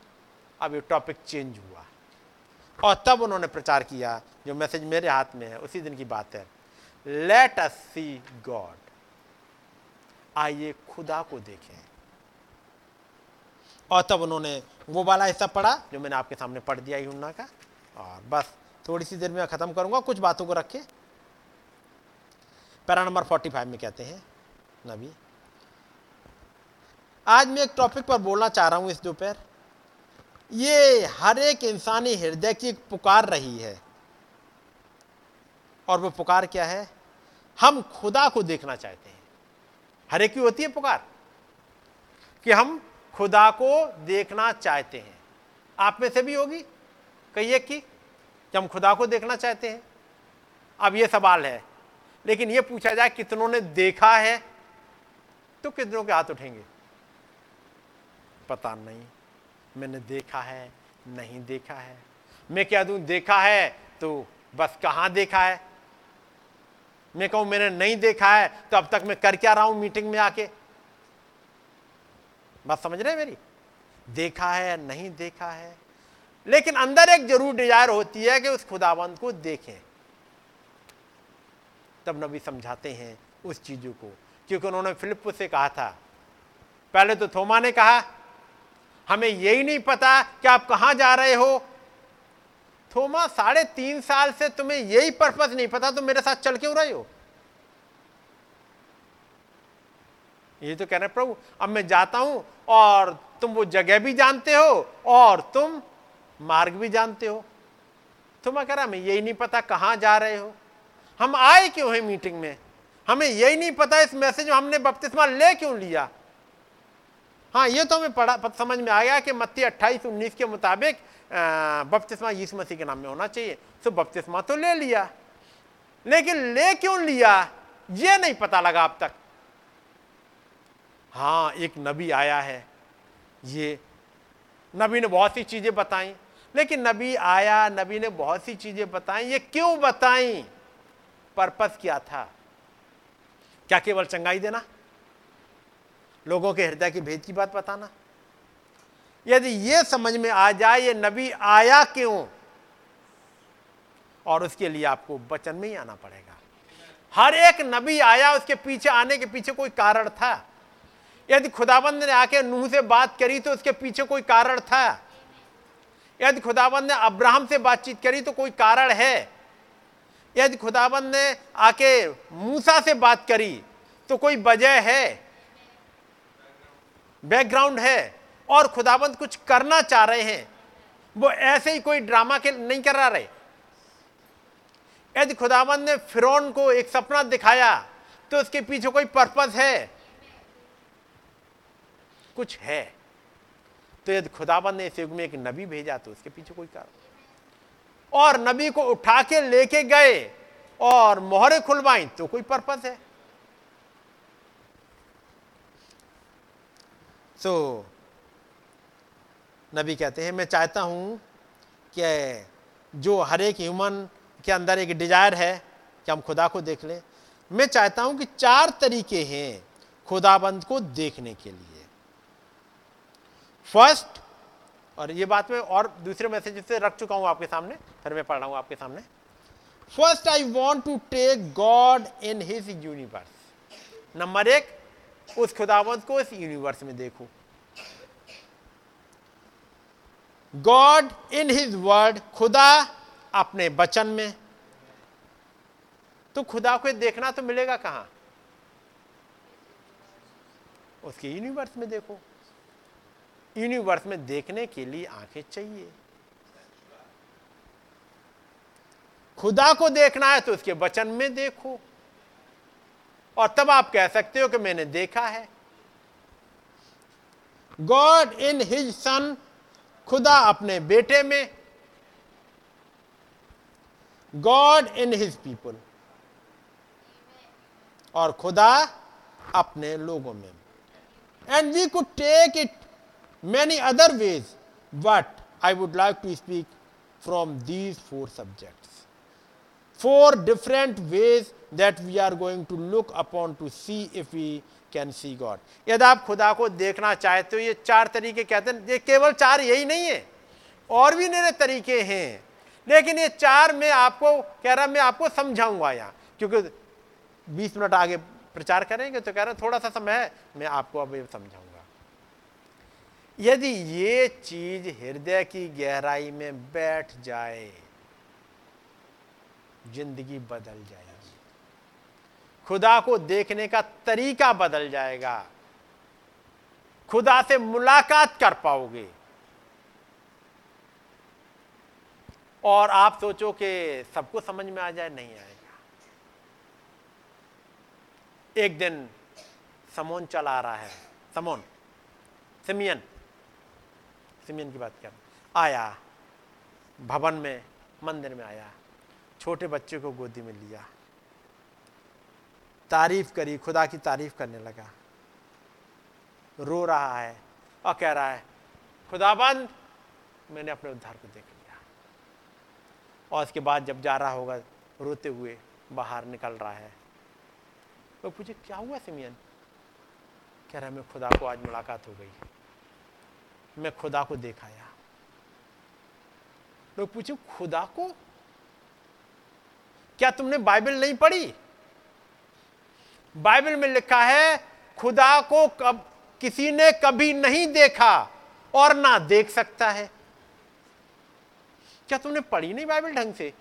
अब ये टॉपिक चेंज हुआ। और तब उन्होंने प्रचार किया, जो मैसेज मेरे हाथ में है, उसी दिन की बात है। लेट अस सी गॉड आइए खुदा को देखें। और तब उन्होंने वो वाला हिस्सा पढ़ा, जो मैंने आपके सामने पढ़ दिया यूना का और बस थोड़ी सी देर में ख़त्म करूँगा, कुछ बातों को रखे। पैरा नंबर 45 में कहते हैं, नबी, आज मैं एक टॉपिक पर बोलना चाह रहा हूँ इस दोपहर। ये हर एक इंसानी हृदय की पुकार रही है। और वो पुकार क्या है? हम खुदा को देखना चाहते हैं। हर की होती है पुकार। कि हम खुदा को देखना चाहते हैं। आप में से भी होगी। कही एक कि हम खुदा को देखना चाहते हैं। अब ये सवाल है। लेकिन ये पूछा जाए, कितनों ने देखा है? तो कितनों के हाथ उठेंगे? पता नहीं। मैंने देखा है, नहीं देखा है। मैं क्या दूँ, देखा है तो बस कहाँ देखा है? मैं कहूँ, मैंने नहीं देखा है तो अब तक मैं कर क्या रहा हूँ मीटिंग में आके? बात समझ रहे मेरी? देखा है नहीं देखा है? लेकिन अंदर एक ज़रूर डिज़ायर होती है कि उस खुदाबंद को देखें। तब नबी समझाते हैं उस चीज़ों को। क्योंकि उन्होंने फिलिप से कहा था, पहले तो थोमा ने कहा, हमें यही नहीं पता कि आप कहाँ जा रहे हो थोमा, साढ़े तीन साल से तुम्हें यही पर्पज नहीं पता, तुम मेरे साथ चल क्यों रहे हो? ये तो कह रहे प्रभु, अब मैं जाता हूँ और तुम वो जगह भी जानते हो और तुम मार्ग भी जानते हो। तो मैं कह रहा हमें यही नहीं पता कहाँ जा रहे हो। हम आए क्यों हैं मीटिंग में? हमें यही नहीं पता इस मैसेज में हमने बपतिस्मा ले क्यों लिया। हाँ ये तो हमें पढ़ा, समझ में आ गया कि मत्ती अट्ठाईस उन्नीस के मुताबिक बपतिस्मा यीशु मसीह के नाम में होना चाहिए। तो बपतिस्मा तो ले लिया। लेकिन ले क्यों लिया? ये नहीं पता लगा अब तक। हाँ एक नबी आया है। ये नबी ने बहुत सी चीज़ें बताई। लेकिन नबी आया, नबी ने बहुत सी चीज़ें बताई। ये क्यों बताई? पर्पस क्या था? क्या केवल चंगाई देना? लोगों के हृदय की भेद की बात बताना? यदि ये समझ में आ जाए, ये नबी आया क्यों? और उसके लिए आपको वचन में ही आना पड़ेगा। हर एक नबी आया, उसके पीछे आने के पीछे कोई कारण था? यदि खुदाबंद ने आके नूह से बात करी तो उसके पीछे कोई कारण था? यदि खुदाबंद ने अब्राहम से बातचीत करी तो कोई कारण है? यदि खुदाबंद ने आके मूसा से बात करी तो कोई वजह है? बैकग्राउंड है? और खुदाबंद कुछ करना चाह रहे हैं। वो ऐसे ही कोई ड्रामा के नहीं करा रहे। यदि खुदाबंद ने फिरौन को एक सपना दिखाया तो उसके पीछे कोई पर्पस है? कुछ है। तो यदि खुदाबंद ने इस युग में एक नबी भेजा तो उसके पीछे कोई कारण और नबी को उठा के लेके गए और मोहरे खुलवाई तो कोई पर्पस है। तो नबी कहते हैं, मैं चाहता हूँ कि जो हर एक ह्यूमन के अंदर एक डिज़ायर है कि हम खुदा को देख लें। मैं चाहता हूँ कि चार तरीके हैं खुदाबंद को देखने के लिए। फ़र्स्ट, और ये बात मैं और दूसरे मैसेज से रख चुका हूँ आपके सामने, फिर मैं पढ़ रहा हूँ आपके सामने। First I want to take God in his universe number एक, उस खुदावंत को इस यूनिवर्स में देखो। गॉड इन हिज वर्ड खुदा अपने बचन में। तो खुदा को देखना तो मिलेगा कहाँ? उसके यूनिवर्स में देखो। यूनिवर्स में देखने के लिए आँखें चाहिए। खुदा को देखना है तो उसके वचन में देखो। और तब आप कह सकते हो कि मैंने देखा है। गॉड इन हिज सन खुदा अपने बेटे में गॉड इन हिज पीपल और खुदा अपने लोगों में। And we could take it many other ways but I would like to speak from these four subject four different ways that we are going to look upon to see if we can see God. यदि आप खुदा को देखना चाहते हो, ये चार तरीके कहते हैं। ये केवल चार यही नहीं है, और भी मेरे तरीके हैं। लेकिन ये चार मैं आपको कह रहा, मैं आपको समझाऊँगा यहाँ, क्योंकि 20 मिनट आगे प्रचार करेंगे तो कह रहा थोड़ा सा समय है, मैं आपको अब समझाऊँगा। यदि ये चीज़ हृदय की गहराई में बैठ जाए, ज़िंदगी बदल जाएगी खुदा को देखने का तरीका बदल जाएगा। खुदा से मुलाकात कर पाओगे। और आप सोचो कि सबको समझ में आ जाए, नहीं आएगा। एक दिन समोन चला रहा है। समोन, सिमियन सिमियन की बात कर। आया, भवन में, मंदिर में आया। छोटे बच्चे को गोदी में लिया। तारीफ़ करी, खुदा की तारीफ़ करने लगा। रो रहा है और कह रहा है, खुदाबंद, मैंने अपने उद्धार को देख लिया। और उसके बाद जब जा रहा होगा, रोते हुए बाहर निकल रहा है। तो पूछे, क्या हुआ सिमियन? कह रहा है, मैं खुदा को आज मुलाकात हो गई। मैं खुदा को देखाया लोग पूछे, खुदा को? क्या तुमने बाइबल नहीं पढ़ी? बाइबल में लिखा है, खुदा को कब, किसी ने कभी नहीं देखा और ना देख सकता है। क्या तुमने पढ़ी नहीं बाइबल ढंग से?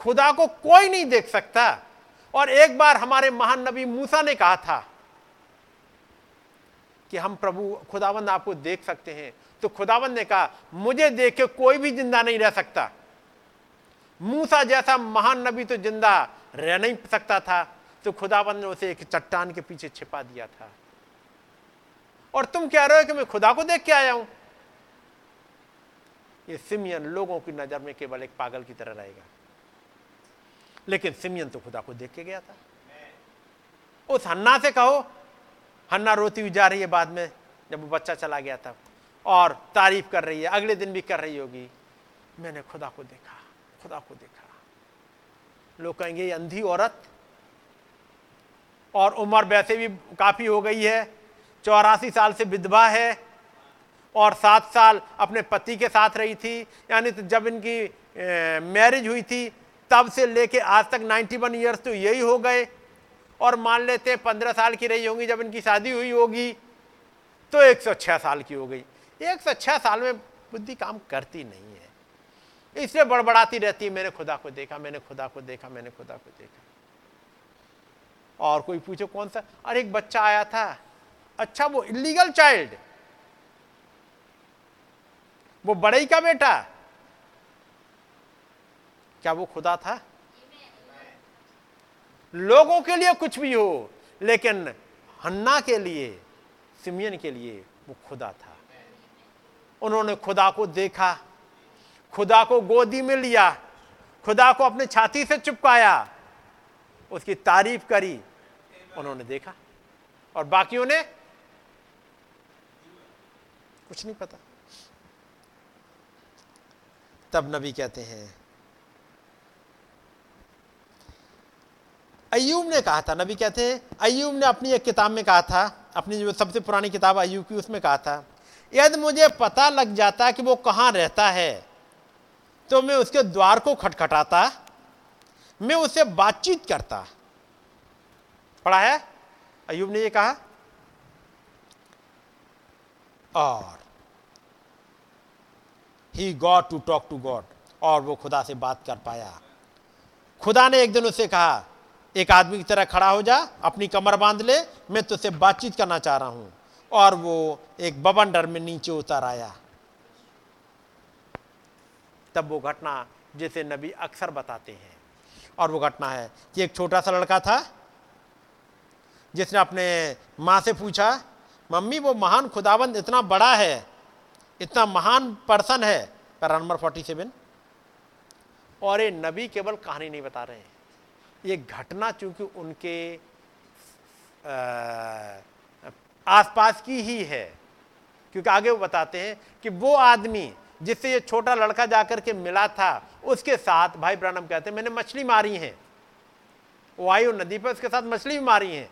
खुदा को कोई नहीं देख सकता। और एक बार हमारे महान नबी मूसा ने कहा था कि हम प्रभु, खुदावंद आपको देख सकते हैं। तो खुदावंद ने कहा, मुझे देख के कोई भी ज़िंदा नहीं रह सकता। मूसा जैसा महान नबी तो ज़िंदा रह नहीं सकता था। तो खुदाबंद ने उसे एक चट्टान के पीछे छिपा दिया था। और तुम कह रहे हो कि मैं खुदा को देख के आया हूँ? ये सिमियन लोगों की नज़र में केवल एक पागल की तरह रहेगा। लेकिन सिमियन तो खुदा को देख के गया था। उस हन्ना से कहो, हन्ना रोती हुई जा रही है बाद में, जब वो बच्चा चला गया था। और तारीफ़ कर रही है, अगले दिन भी कर रही होगी। मैंने खुदा को देखा, खुदा को देखा। लोग कहेंगे अंधी औरत और उम्र वैसे भी काफ़ी हो गई है, चौरासी साल से विधवा है और सात साल अपने पति के साथ रही थी, यानी तो जब इनकी मैरिज हुई थी, तब से लेके आज तक 91 वन ईयर्स तो यही हो गए। और मान लेते हैं पंद्रह साल की रही होंगी जब इनकी शादी हुई होगी तो 106 साल की हो गई। 106 साल में बुद्धि काम करती नहीं है। इसलिए बड़बड़ाती रहती है, मैंने खुदा को देखा, मैंने खुदा को देखा, मैंने खुदा को देखा। और कोई पूछे, कौन सा? अरे, एक बच्चा आया था। अच्छा वो इलीगल चाइल्ड वो बड़े का बेटा? क्या वो खुदा था? लोगों के लिए कुछ भी हो, लेकिन हन्ना के लिए, सिमियन के लिए वो खुदा था। उन्होंने खुदा को देखा, खुदा को गोदी में लिया, खुदा को अपने छाती से चिपकाया उसकी तारीफ़ करी। उन्होंने देखा। और बाकियों ने कुछ नहीं पता। तब नबी कहते हैं अयूब ने कहा था, नबी कहते हैं अयूब ने अपनी एक किताब में कहा था, अपनी जो सबसे पुरानी किताब अयूब की, उसमें कहा था, यदि मुझे पता लग जाता कि वो कहाँ रहता है तो मैं उसके द्वार को खटखटाता मैं उससे बातचीत करता। पढ़ा है? अयूब ने ये कहा। और he God to talk to God और वो खुदा से बात कर पाया। खुदा ने एक दिन उससे कहा, एक आदमी की तरह खड़ा हो जा, अपनी कमर बाँध ले, मैं तुझसे बातचीत करना चाह रहा हूँ। और वो एक बबंडर में नीचे उतर आया। तब वो घटना जिसे नबी अक्सर बताते हैं। और वो घटना है। कि एक छोटा सा लड़का था, जिसने अपने माँ से पूछा, मम्मी, वो महान खुदाबंद इतना बड़ा है, इतना महान पर्सन है। Para number forty seven. और ये नबी केवल कहानी नहीं बता रहे हैं। ये घटना चूँकि उनके आसपास की ही है, क्योंकि आगे वो बताते हैं कि वो आदमी जिससे ये छोटा लड़का जाकर के मिला था, उसके साथ भाई ब्रानम कहते हैं, मैंने मछली मारी है। वायु नदी पर, उसके साथ मछली भी मारी है,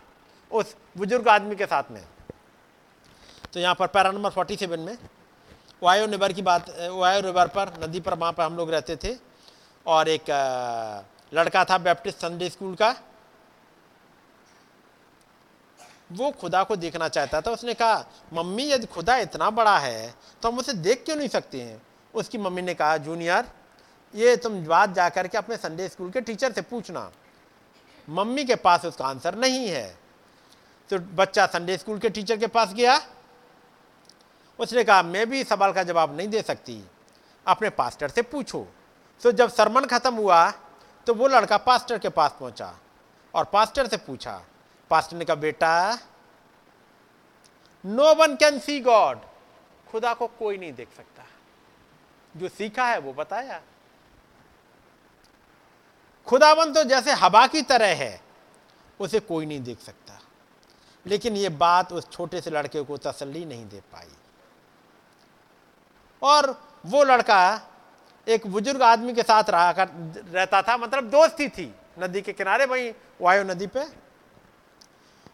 उस बुज़ुर्ग आदमी के साथ में। तो यहाँ पर पैरा नंबर फोर्टी सेवन में वायु रिवर की बात वायु रिवर पर, नदी पर वहाँ पर हम लोग रहते थे, और एक लड़का था बैप्टिस्ट संडे स्कूल का वो खुदा को देखना चाहता था, उसने कहा, मम्मी, यदि खुदा इतना बड़ा है तो हम उसे देख क्यों नहीं सकते हैं? उसकी मम्मी ने कहा, जूनियर, ये तुम बात जा करके अपने संडे स्कूल के टीचर से पूछना। मम्मी के पास उसका आंसर नहीं है। तो बच्चा संडे स्कूल के टीचर के पास गया। उसने कहा, मैं भी सवाल का जवाब नहीं दे सकती। अपने पास्टर से पूछो। तो जब सरमन खत्म हुआ तो वो लड़का पास्टर के पास पहुँचा और पास्टर से पूछा पास्टर ने कहा बेटा no one can see God खुदा को कोई नहीं देख सकता। जो सीखा है वो बताया। खुदावन तो जैसे हवा की तरह है, उसे कोई नहीं देख सकता। लेकिन ये बात उस छोटे से लड़के को तसल्ली नहीं दे पाई। और वो लड़का एक बुज़ुर्ग आदमी के साथ रहा कर, रहता था मतलब दोस्ती थी। नदी के किनारे वहीं, वायु नदी पे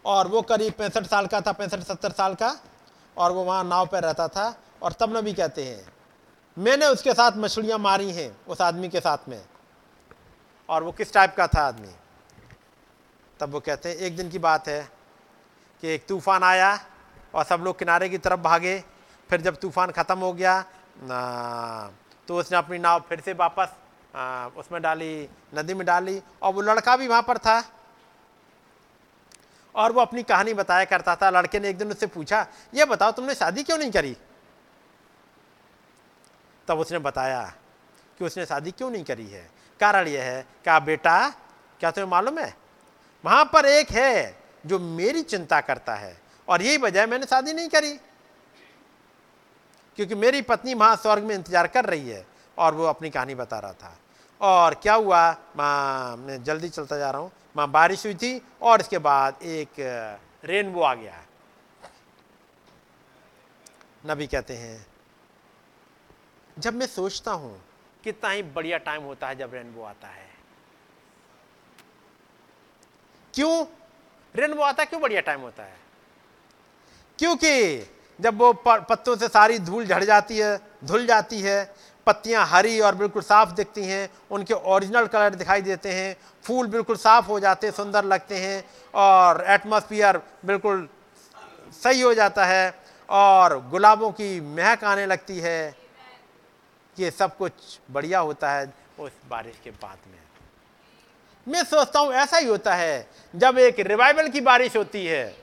और वो करीब पैंसठ साल का था, पैंसठ, सत्तर साल का, और वो वहाँ नाव पर रहता था, और तब नबी कहते हैं, मैंने उसके साथ मछलियाँ मारी हैं, उस आदमी के साथ में। और वो किस टाइप का था आदमी? तब वो कहते हैं, एक दिन की बात है कि एक तूफ़ान आया, और सब लोग किनारे की तरफ़ भागे, फिर जब तूफ़ान ख़त्म हो गया तो उसने अपनी नाव फिर से वापस उसमें डाली, नदी में डाली, और वो लड़का भी वहाँ पर था और वो अपनी कहानी बताया करता था। लड़के ने एक दिन उससे पूछा, ये बताओ, तुमने शादी क्यों नहीं करी? तब उसने बताया कि उसने शादी क्यों नहीं करी है। कारण यह है, क्या बेटा, क्या तुम्हें मालूम है? वहाँ पर एक है जो मेरी चिंता करता है और यही वजह मैंने शादी नहीं करी। क्योंकि मेरी पत्नी वहाँ स्वर्ग में इंतज़ार कर रही है और वो अपनी कहानी बता रहा था। और क्या हुआ? माँ, मैं जल्दी चलता जा रहा हूँ। माँ, बारिश हुई थी और इसके बाद एक रेनबो आ गया। नबी कहते हैं, जब मैं सोचता हूँ कितना ही बढ़िया टाइम होता है जब रेनबो आता है। क्यों? रेनबो आता क्यों बढ़िया टाइम होता है? क्योंकि जब वो पत्तों से सारी धूल झड़ जाती है, धुल जाती है पत्तियाँ हरी और बिल्कुल साफ़ दिखती हैं, उनके ओरिजिनल कलर दिखाई देते हैं, फूल बिल्कुल साफ़ हो जाते हैं सुंदर लगते हैं और एटमॉस्फेयर बिल्कुल सही हो जाता है और गुलाबों की महक आने लगती है। ये सब कुछ बढ़िया होता है उस बारिश के बाद में। मैं सोचता हूँ ऐसा ही होता है जब एक रिवाइवल की बारिश होती है,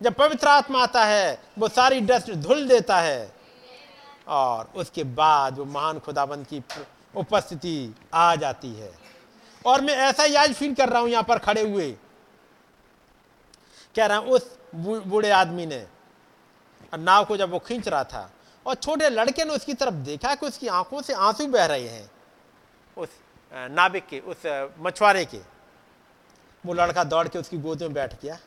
जब पवित्र आत्मा आता है, वो सारी डस्ट धुल देता है। और उसके बाद वो महान खुदाबंद की उपस्थिति आ जाती है। और मैं ऐसा ही आज फील कर रहा हूँ यहाँ पर खड़े हुए। कह रहा हूँ, उस बूढ़े आदमी ने नाव को जब वो खींच रहा था, और छोटे लड़के ने उसकी तरफ़ देखा कि उसकी आँखों से आँसू बह रहे हैं, उस नाविक के, उस मछुआरे के। वो लड़का दौड़ के उसकी गोद में बैठ गया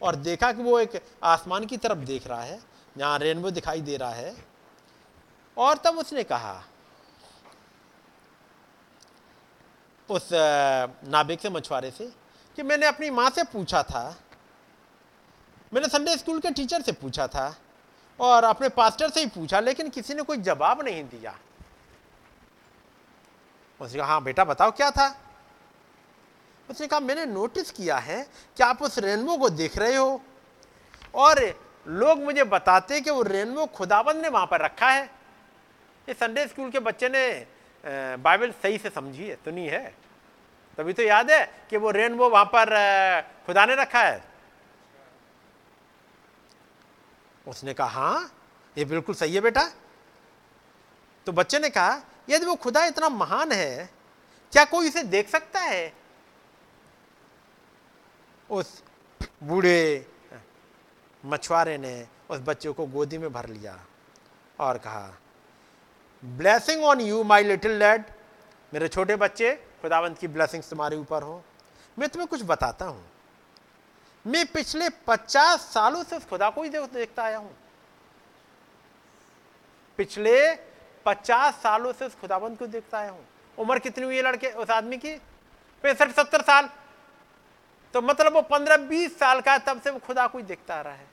और देखा कि वो एक आसमान की तरफ़ देख रहा है, जहाँ रेनबो दिखाई दे रहा है। और तब उसने कहा, उस नाविक से मछुआरे से कि मैंने अपनी माँ से पूछा था, मैंने संडे स्कूल के टीचर से पूछा था और अपने पास्टर से ही पूछा, लेकिन किसी ने कोई जवाब नहीं दिया। उसने कहा हाँ बेटा बताओ क्या था? उसने कहा, मैंने नोटिस किया है कि आप उस रेनबो को देख रहे हो और लोग मुझे बताते कि वो रेनबो खुदाबंद ने वहाँ पर रखा है। ये संडे स्कूल के बच्चे ने बाइबल सही से समझी है सुनी है। तभी तो याद है कि वो रेनबो वहाँ पर खुदा ने रखा है। उसने कहा हाँ ये बिल्कुल सही है बेटा। तो बच्चे ने कहा, यदि वो खुदा इतना महान है, क्या कोई इसे देख सकता है? उस बूढ़े मछुआरे ने उस बच्चे को गोदी में भर लिया और कहा blessing on you my little lad मेरे छोटे बच्चे, खुदावंत की ब्लेसिंग तुम्हारे ऊपर हो। मैं तुम्हें कुछ बताता हूँ। मैं पिछले पचास सालों से खुदा को ही देखता आया हूँ। पिछले पचास सालों से उस खुदाबंद को देखता आया हूँ। उम्र कितनी हुई है लड़के? उस आदमी की? पैंसठ, सत्तर साल। तो मतलब वो पंद्रह, बीस साल का है, तब से वो खुदा को ही देखता आ रहा है।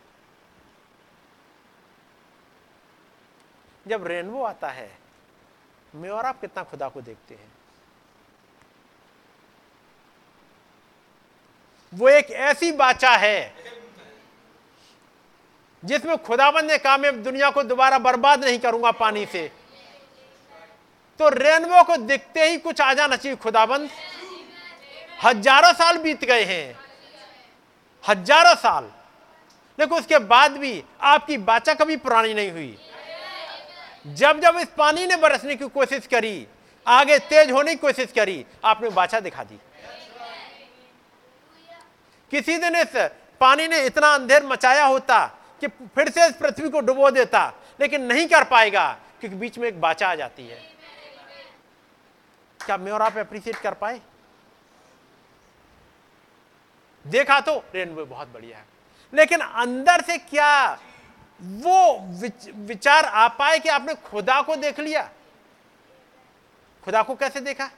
जब रेनबो आता है, मैं और आप कितना खुदा को देखते हैं? वो एक ऐसी बाचा है, जिसमें खुदाबंद ने कहा, मैं दुनिया को दोबारा बर्बाद नहीं करूँगा पानी से। तो रेनबो को दिखते ही कुछ आ जाना चाहिए, खुदाबंद। हज़ारों साल बीत गए हैं, हज़ारों साल। लेकिन उसके बाद भी आपकी बाचा कभी पुरानी नहीं हुई। जब जब इस पानी ने बरसने की कोशिश करी, आगे तेज होने की कोशिश करी, आपने बाछा दिखा दी। किसी दिन इस पानी ने इतना अंधेर मचाया होता कि फिर से इस पृथ्वी को डुबो देता, लेकिन नहीं कर पाएगा, क्योंकि बीच में एक बाचा आ जाती है। क्या मैं और आप अप्रिशिएट कर पाए? देखा तो रेनबो बहुत बढ़िया है। लेकिन अंदर से क्या वो विच, विचार आ पाए कि आपने खुदा को देख लिया। खुदा को कैसे देखा?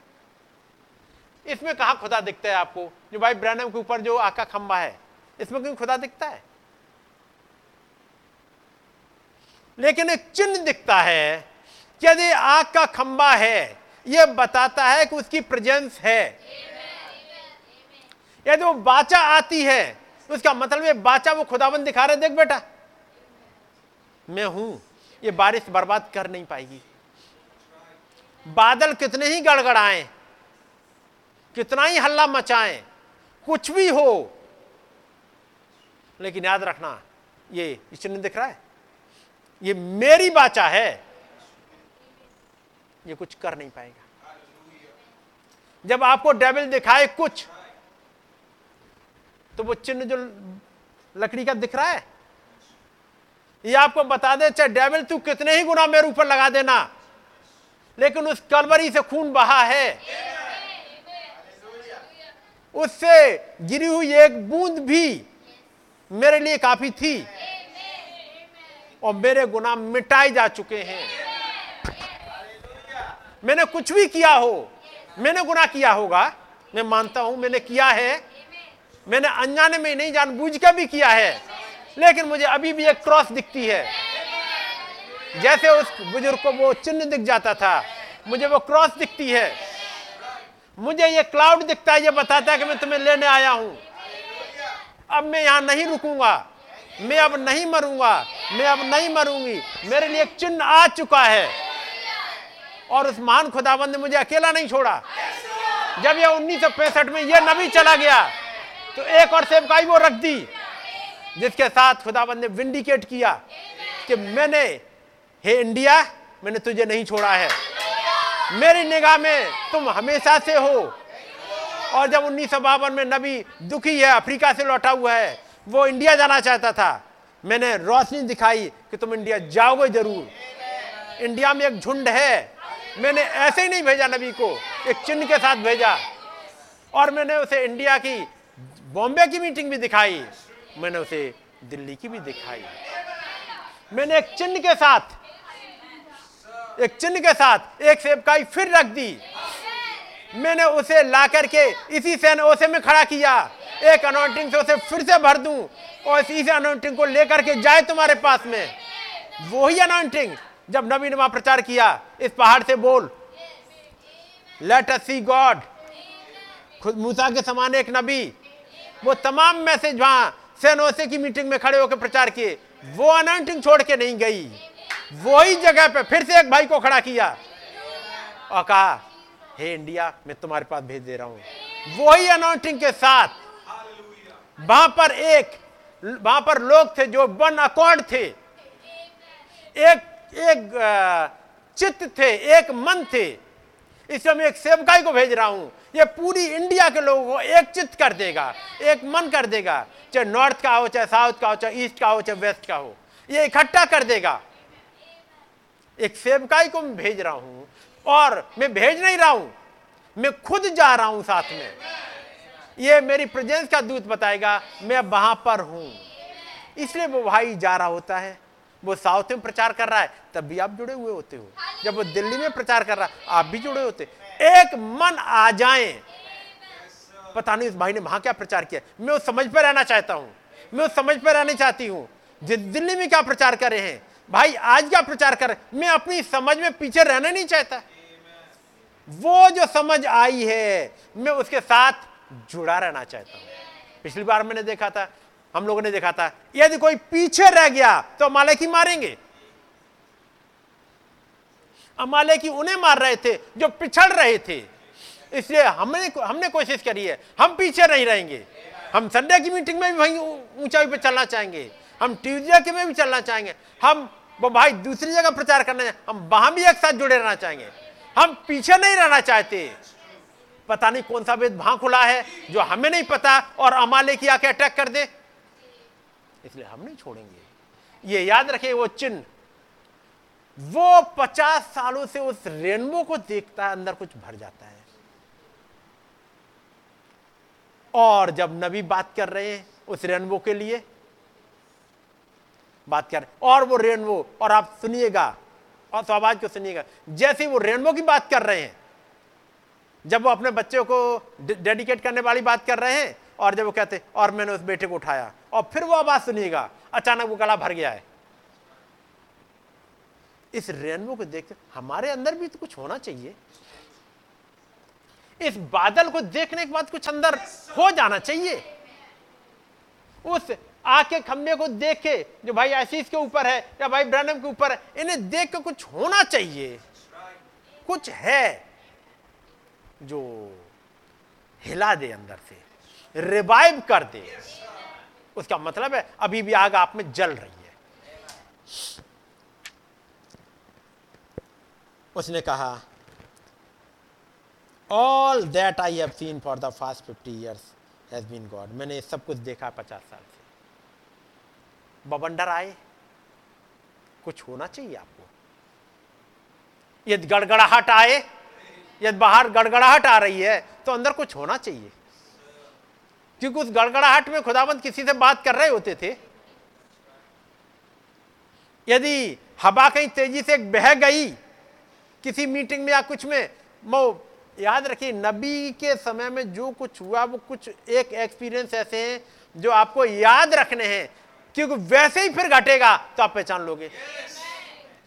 इसमें कहा खुदा दिखता है आपको? जो भाई ब्रैनम के ऊपर जो आग का खंबा है इसमें क्यों खुदा दिखता है? लेकिन एक चिन्ह दिखता है यदि आग का खंबा है यह बताता है कि उसकी प्रेजेंस है। यदि वो बाचा आती है उसका मतलब बाचा वो खुदाबंद दिखा रहे देख बेटा। मैं हूँ, ये बारिश बर्बाद कर नहीं पाएगी। बादल कितने ही गड़गड़ाएँ, कितना ही हल्ला मचाएँ, कुछ भी हो। लेकिन याद रखना, ये चिन्ह दिख रहा है। ये मेरी बाचा है, ये कुछ कर नहीं पाएगा। जब आपको डेविल दिखाए कुछ तो वो चिन्ह जो लकड़ी का दिख रहा है ये आपको बता दे, चाहे डेविल तू कितने ही गुना मेरे ऊपर लगा देना, लेकिन उस कलवरी से खून बहा है। उससे गिरी हुई एक बूंद भी मेरे लिए काफ़ी थी, और मेरे गुनाह मिटाए जा चुके हैं। मैंने कुछ भी किया हो, मैंने गुनाह किया होगा, मैं मानता हूँ मैंने किया है, मैंने अनजाने में नहीं जानबूझ कर भी किया है। लेकिन मुझे अभी भी एक क्रॉस दिखती है। जैसे उस बुज़ुर्ग को वो चिन्ह दिख जाता था, मुझे वो क्रॉस दिखती है। मुझे ये क्लाउड दिखता है, ये बताता है कि मैं तुम्हें लेने आया हूँ। अब मैं यहाँ नहीं रुकूँगा। मैं अब नहीं मरूँगा। मैं अब नहीं मरूँगी। मेरे लिए एक चिन्ह आ चुका है। और उस महान खुदाबंद ने मुझे अकेला नहीं छोड़ा। जब यह उन्नीस सौ पैंसठ में यह नबी चला गया तो एक और सेवकाई वो रख दी। जिसके साथ खुदाबंद ने विंडिकेट किया कि मैंने, हे इंडिया, मैंने तुझे नहीं छोड़ा है। मेरी निगाह में तुम हमेशा से हो। और जब उन्नीस सौ बावन में नबी दुखी है, अफ्रीका से लौटा हुआ है, वो इंडिया जाना चाहता था। मैंने रोशनी दिखाई कि तुम इंडिया जाओगे ज़रूर। इंडिया में एक झुंड है। मैंने ऐसे ही नहीं भेजा नबी को, एक चिन्ह के साथ भेजा। और मैंने उसे इंडिया की बॉम्बे की मीटिंग भी दिखाई। मैंने उसे दिल्ली की भी दिखाई। मैंने एक चिन्ह के साथ, एक चिन्ह के साथ एक सेवकाई फिर रख दी। मैंने उसे ला करके इसी सेन ओसे में खड़ा किया। एक अनाउंटिंग से उसे फिर से भर दूँ और इसी अनाउंटिंग को लेकर के जाए तुम्हारे पास में। वही अनाउंटिंग जब नबी वहाँ प्रचार किया, इस पहाड़ से बोल लेट अस सी गॉड खुद मूसा के समान एक नबी, वो तमाम मैसेज वहाँ सेनोसे की मीटिंग में खड़े होकर प्रचार किए। वो अनाउंटिंग छोड़ के नहीं गई। वही जगह पे फिर से एक भाई को खड़ा किया। और कहा, हे इंडिया, मैं तुम्हारे पास भेज दे रहा हूँ। वही अनाउंटिंग के साथ वहाँ पर एक, वहाँ पर लोग थे जो वन अकॉर्ड थे। एक एक चित्त थे, एक मन थे। इसलिए मैं एक सेवकाई को भेज रहा हूँ। ये पूरी इंडिया के लोगों को एक चित्त कर देगा, एक मन कर देगा, चाहे नॉर्थ का हो, चाहे साउथ का हो, चाहे ईस्ट का हो, चाहे वेस्ट का हो। ये इकट्ठा कर देगा। एक सेवकाई को मैं भेज रहा हूँ, और मैं भेज नहीं रहा हूँ, मैं खुद जा रहा हूँ साथ में। ये मेरी प्रेजेंस का दूत बताएगा, मैं वहाँ पर हूँ। इसलिए वो भाई जा रहा होता है। वो साउथ में प्रचार कर रहा है, तब भी आप जुड़े हुए होते हो। जब वो दिल्ली में प्रचार कर रहा है, आप भी जुड़े होते। एक मन आ जाए। पता नहीं उस भाई ने वहाँ क्या प्रचार किया। मैं उस समझ पर रहना चाहता हूँ। मैं उस समझ पर रहना चाहती हूँ। जिस दिल्ली में क्या प्रचार कर रहे हैं। भाई आज क्या प्रचार कर रहे मैं अपनी समझ में पीछे रहना नहीं चाहता। वो जो समझ आई है, मैं उसके साथ जुड़ा रहना चाहता हूँ। पिछली बार मैंने देखा था, हम लोगों ने देखा था, यदि कोई पीछे रह गया तो अमालेकी मारेंगे। अमालेकी उन्हें मार रहे थे, जो पिछड़ रहे थे। इसलिए हमने हमने कोशिश करी है, हम पीछे नहीं रहेंगे। हम संडे की मीटिंग में भी वहीं ऊंचाई पे चलना चाहेंगे। हम ट्यूजडे के में भी चलना चाहेंगे। हम वो भाई दूसरी जगह प्रचार करना हम वहाँ भी एक साथ जुड़े रहना चाहेंगे। हम पीछे नहीं रहना चाहते। पता नहीं कौन सा वेद वहाँ खुला है, जो हमें नहीं पता, और अमाले की आके अटैक कर दे। इसलिए हम नहीं छोड़ेंगे। ये याद रखे वो चिन्ह। वो पचास सालों से उस रेनबो को देखता है, अंदर कुछ भर जाता है। और जब नबी बात कर रहे हैं उस रेनबो के लिए, बात कर और वो रेनबो, और आप सुनिएगा, और तो आवाज़ को सुनिएगा, जैसे वो रेनबो की बात कर रहे हैं, जब वो अपने बच्चों को डेडिकेट करने वाली बात कर रहे हैं, और जब वो कहते और मैंने उस बेटे को उठाया, और फिर वो आवाज़ सुनिएगा, अचानक वो गला भर गया है। इस रेनबो को देखते हमारे अंदर भी तो कुछ होना चाहिए। इस बादल को देखने के बाद कुछ अंदर हो जाना चाहिए। उस आके खंबे को देख के जो भाई आशीष के ऊपर है या भाई ब्रैनम के ऊपर है, इन्हें देख के कुछ होना चाहिए। कुछ है जो हिला दे अंदर से रिवाइव कर दे। उसका मतलब है, अभी भी आग आप में जल रही है। उसने कहा all that I have seen for the past fifty years has been God मैंने सब कुछ देखा पचास साल से। बबंडर आए, कुछ होना चाहिए आपको? यदि गड़गड़ाहट आए, यदि बाहर गड़गड़ाहट आ रही है तो अंदर कुछ होना चाहिए। क्योंकि उस गड़गड़ाहट में खुदाबंद किसी से बात कर रहे होते थे। यदि हवा कहीं तेज़ी से बह गई किसी मीटिंग में या कुछ में वो याद रखिए, नबी के समय में जो कुछ हुआ, वो कुछ एक एक्सपीरियंस ऐसे हैं जो आपको याद रखने हैं क्योंकि वैसे ही फिर घटेगा तो आप पहचान लोगे।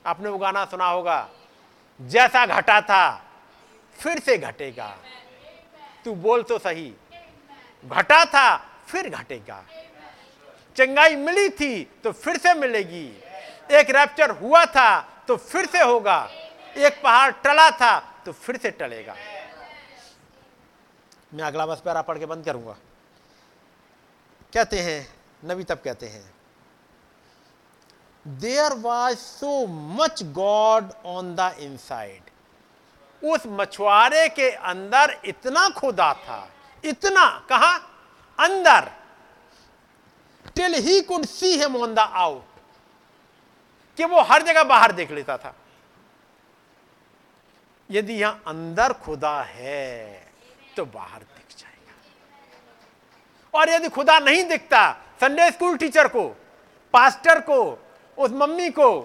आपने वो गाना सुना होगा, जैसा घटा था, फिर से घटेगा। तू बोल तो सही, घटा था, फिर घटेगा। चंगाई मिली थी तो फिर से मिलेगी। एक रैप्चर हुआ था तो फिर से होगा। एक पहाड़ टला था तो फिर से टलेगा। मैं अगला बस पैरा पढ़ के बंद करूँगा। कहते हैं, नबी तब कहते हैं there was so much God on the inside उस मछुआरे के अंदर इतना खुदा था। इतना, कहा? अंदर। Till he could see him on the out कि वो हर जगह बाहर देख लेता था। यदि यहाँ अंदर खुदा है तो बाहर दिख जाएगा। और यदि खुदा नहीं दिखता संडे स्कूल टीचर को पास्टर को, उस मम्मी को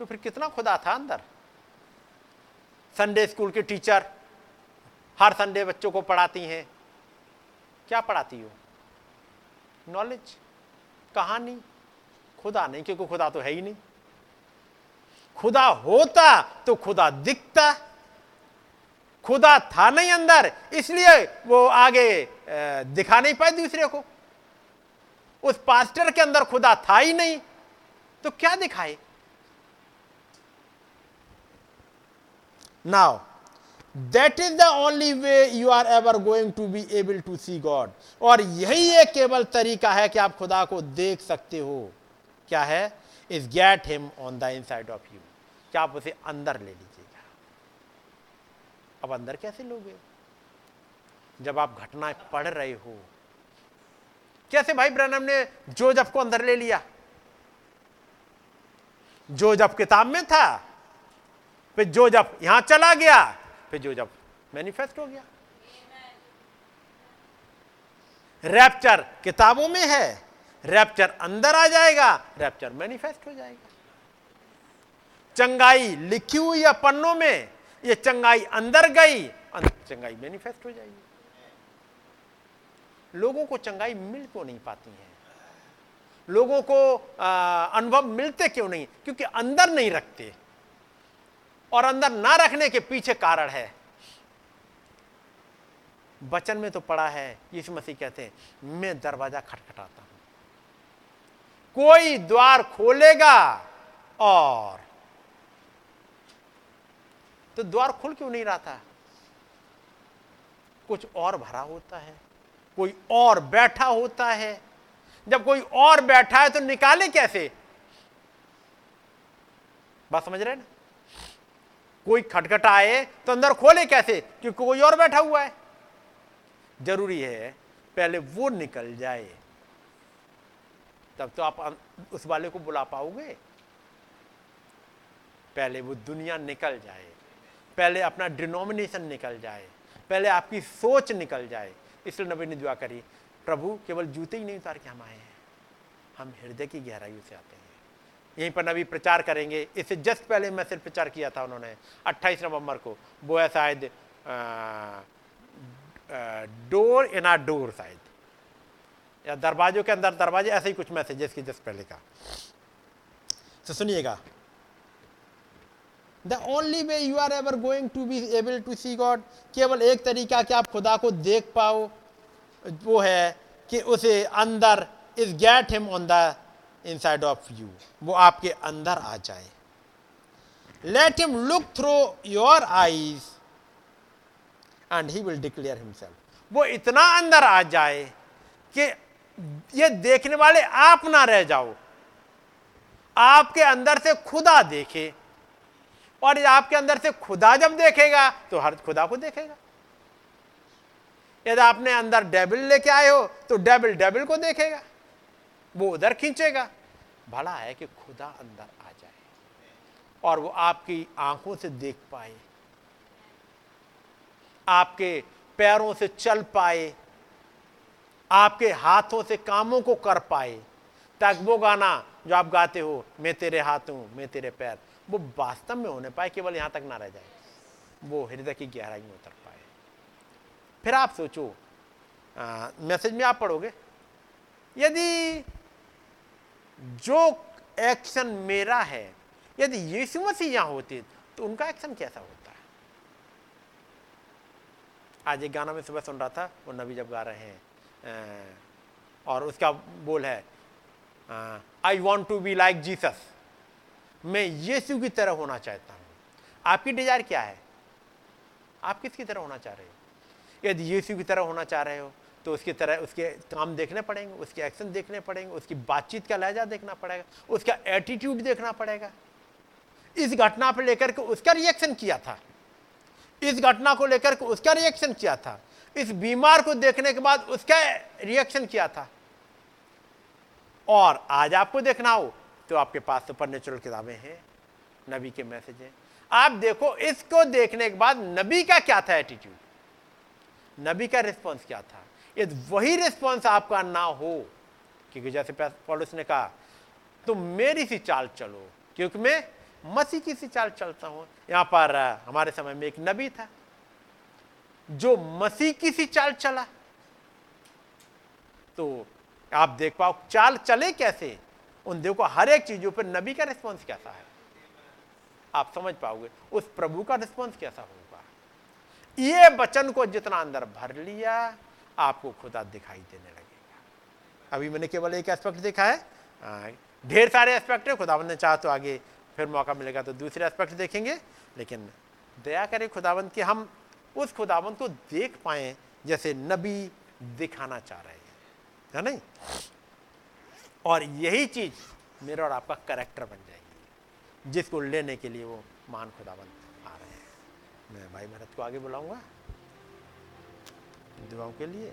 तो फिर कितना खुदा था अंदर? संडे स्कूल के टीचर हर संडे बच्चों को पढ़ाती हैं। क्या पढ़ाती हो? नॉलेज कहानी? खुदा नहीं, क्योंकि खुदा तो है ही नहीं। खुदा होता तो खुदा दिखता। खुदा था नहीं अंदर, इसलिए वो आगे दिखा नहीं पाए दूसरे को। उस पास्टर के अंदर खुदा था ही नहीं तो क्या दिखाए? Now that is the only way you are ever going to be able to see God और यही एक केवल तरीका है कि आप खुदा को देख सकते हो। क्या है? Is get him on the inside of you आप उसे अंदर ले लीजिएगा। अब अंदर कैसे लोगे? जब आप घटनाएँ पढ़ रहे हो। कैसे भाई ब्रनम ने जो जब को अंदर ले लिया? जो जब किताब में था, फिर जो जब यहाँ चला गया, फिर जो जब मैनिफेस्ट हो गया। रैप्चर किताबों में है रैप्चर अंदर आ जाएगा रैप्चर मैनिफेस्ट हो जाएगा। चंगाई लिखी हुई है पन्नों में, ये चंगाई अंदर गई चंगाई मैनिफेस्ट हो जाएगी। लोगों को चंगाई मिल क्यों नहीं पाती है? लोगों को अनुभव मिलते क्यों नहीं? क्योंकि अंदर नहीं रखते। और अंदर ना रखने के पीछे कारण है। वचन में तो पड़ा है, यीशु मसीह कहते हैं, मैं दरवाज़ा खटखटाता हूँ। कोई द्वार खोलेगा और तो द्वार खुल क्यों नहीं रहा था? कुछ और भरा होता है, कोई और बैठा होता है। जब कोई और बैठा है तो निकाले कैसे? बात समझ रहे ना? कोई खटखटाए तो अंदर खोले कैसे क्योंकि कोई और बैठा हुआ है? ज़रूरी है पहले वो निकल जाए, तब तो आप उस वाले को बुला पाओगे। पहले वो दुनिया निकल जाए। पहले अपना डिनोमिनेशन निकल जाए, पहले आपकी सोच निकल जाए। इसलिए नबी ने दुआ करी, प्रभु, केवल जूते ही नहीं उतार के हम आए हैं। हम हृदय की गहराइयों से आते हैं। यहीं पर नबी प्रचार करेंगे। इससे जस्ट पहले मैसेज प्रचार किया था उन्होंने 28 नवंबर को। वो है शायद डोर इन आर डोर शायद। या दरवाजों के अंदर दरवाजे, ऐसे ही कुछ मैसेज इसके जस्ट पहले का। तो सुनिएगा। The only way you are ever going to be able to see God केवल एक तरीका कि आप खुदा को देख पाओ, वो है कि उसे अंदर is get him on the inside of you वो आपके अंदर आ जाए। Let him look through your eyes and he will declare himself वो इतना अंदर आ जाए कि ये देखने वाले आप ना रह जाओ। आपके अंदर से खुदा देखे और आपके अंदर से खुदा जब देखेगा तो हर खुदा को देखेगा। यदि आपने अंदर डेबिल लेके आए हो तो डेबिल डेबिल को देखेगा। वो उधर खींचेगा। भला है कि खुदा अंदर आ जाए और वो आपकी आँखों से देख पाए, आपके पैरों से चल पाए, आपके हाथों से कामों को कर पाए, ताकि वो गाना जो आप गाते हो, मैं तेरे हाथ हूँ, मैं तेरे पैर वो वास्तव में होने पाए, केवल यहाँ तक ना रह जाए। वो हृदय की गहराई में उतर पाए। फिर आप सोचो मैसेज में आप पढ़ोगे, यदि जो एक्शन मेरा है, यदि यीशु मसीह यहाँ होते तो उनका एक्शन कैसा होता? है आज एक गाना में सुबह सुन रहा था, वो नबी जब गा रहे हैं और उसका बोल है I want to be like Jesus मैं यीशु की तरह होना चाहता हूँ। आपकी डिज़ायर क्या है? आप किसकी तरह होना चाह रहे हो? यदि यीशु की तरह होना चाह रहे हो तो उसकी तरह उसके काम देखने पड़ेंगे, उसके एक्शन देखने पड़ेंगे, उसकी बातचीत का लहजा देखना पड़ेगा, उसका एटीट्यूड देखना पड़ेगा। इस घटना पर लेकर के उसका रिएक्शन किया था। इस घटना को लेकर के उसका रिएक्शन किया था। इस बीमार को देखने के बाद उसका रिएक्शन किया था। और आज आपको देखना हो तो आपके पास सुपर नेचुरल किताबें हैं, नबी के मैसेज हैं। आप देखो, इसको देखने के बाद नबी का क्या था एटीट्यूड नबी का रिस्पॉन्स क्या था? यदि वही रिस्पॉन्स आपका ना हो, क्योंकि जैसे पॉलिस ने कहा तुम मेरी सी चाल चलो, क्योंकि मैं मसीह की सी चाल चलता हूँ। यहाँ पर हमारे समय में एक नबी था, जो मसीह की सी चाल चला। तो आप देख पाओ, चाल चले कैसे? उन देखो, हर एक चीज़ों पर नबी का रिस्पॉन्स कैसा है? आप समझ पाओगे, उस प्रभु का रिस्पॉन्स कैसा होगा? ये वचन को जितना अंदर भर लिया, आपको खुदा दिखाई देने लगेगा। अभी मैंने केवल एक एस्पेक्ट देखा है। ढेर सारे एस्पेक्ट है खुदावंद ने चाह तो आगे फिर मौका मिलेगा तो दूसरे एस्पेक्ट देखेंगे। लेकिन दया करें खुदावंत कि हम उस खुदावंत को देख पाए, जैसे नबी दिखाना चाह रहे हैं। है नहीं? और यही चीज़ मेरा और आपका करेक्टर बन जाएगी, जिसको लेने के लिए वो महान खुदावंत आ रहे हैं। मैं भाई भरत को आगे बुलाऊँगा। दुआओं के लिए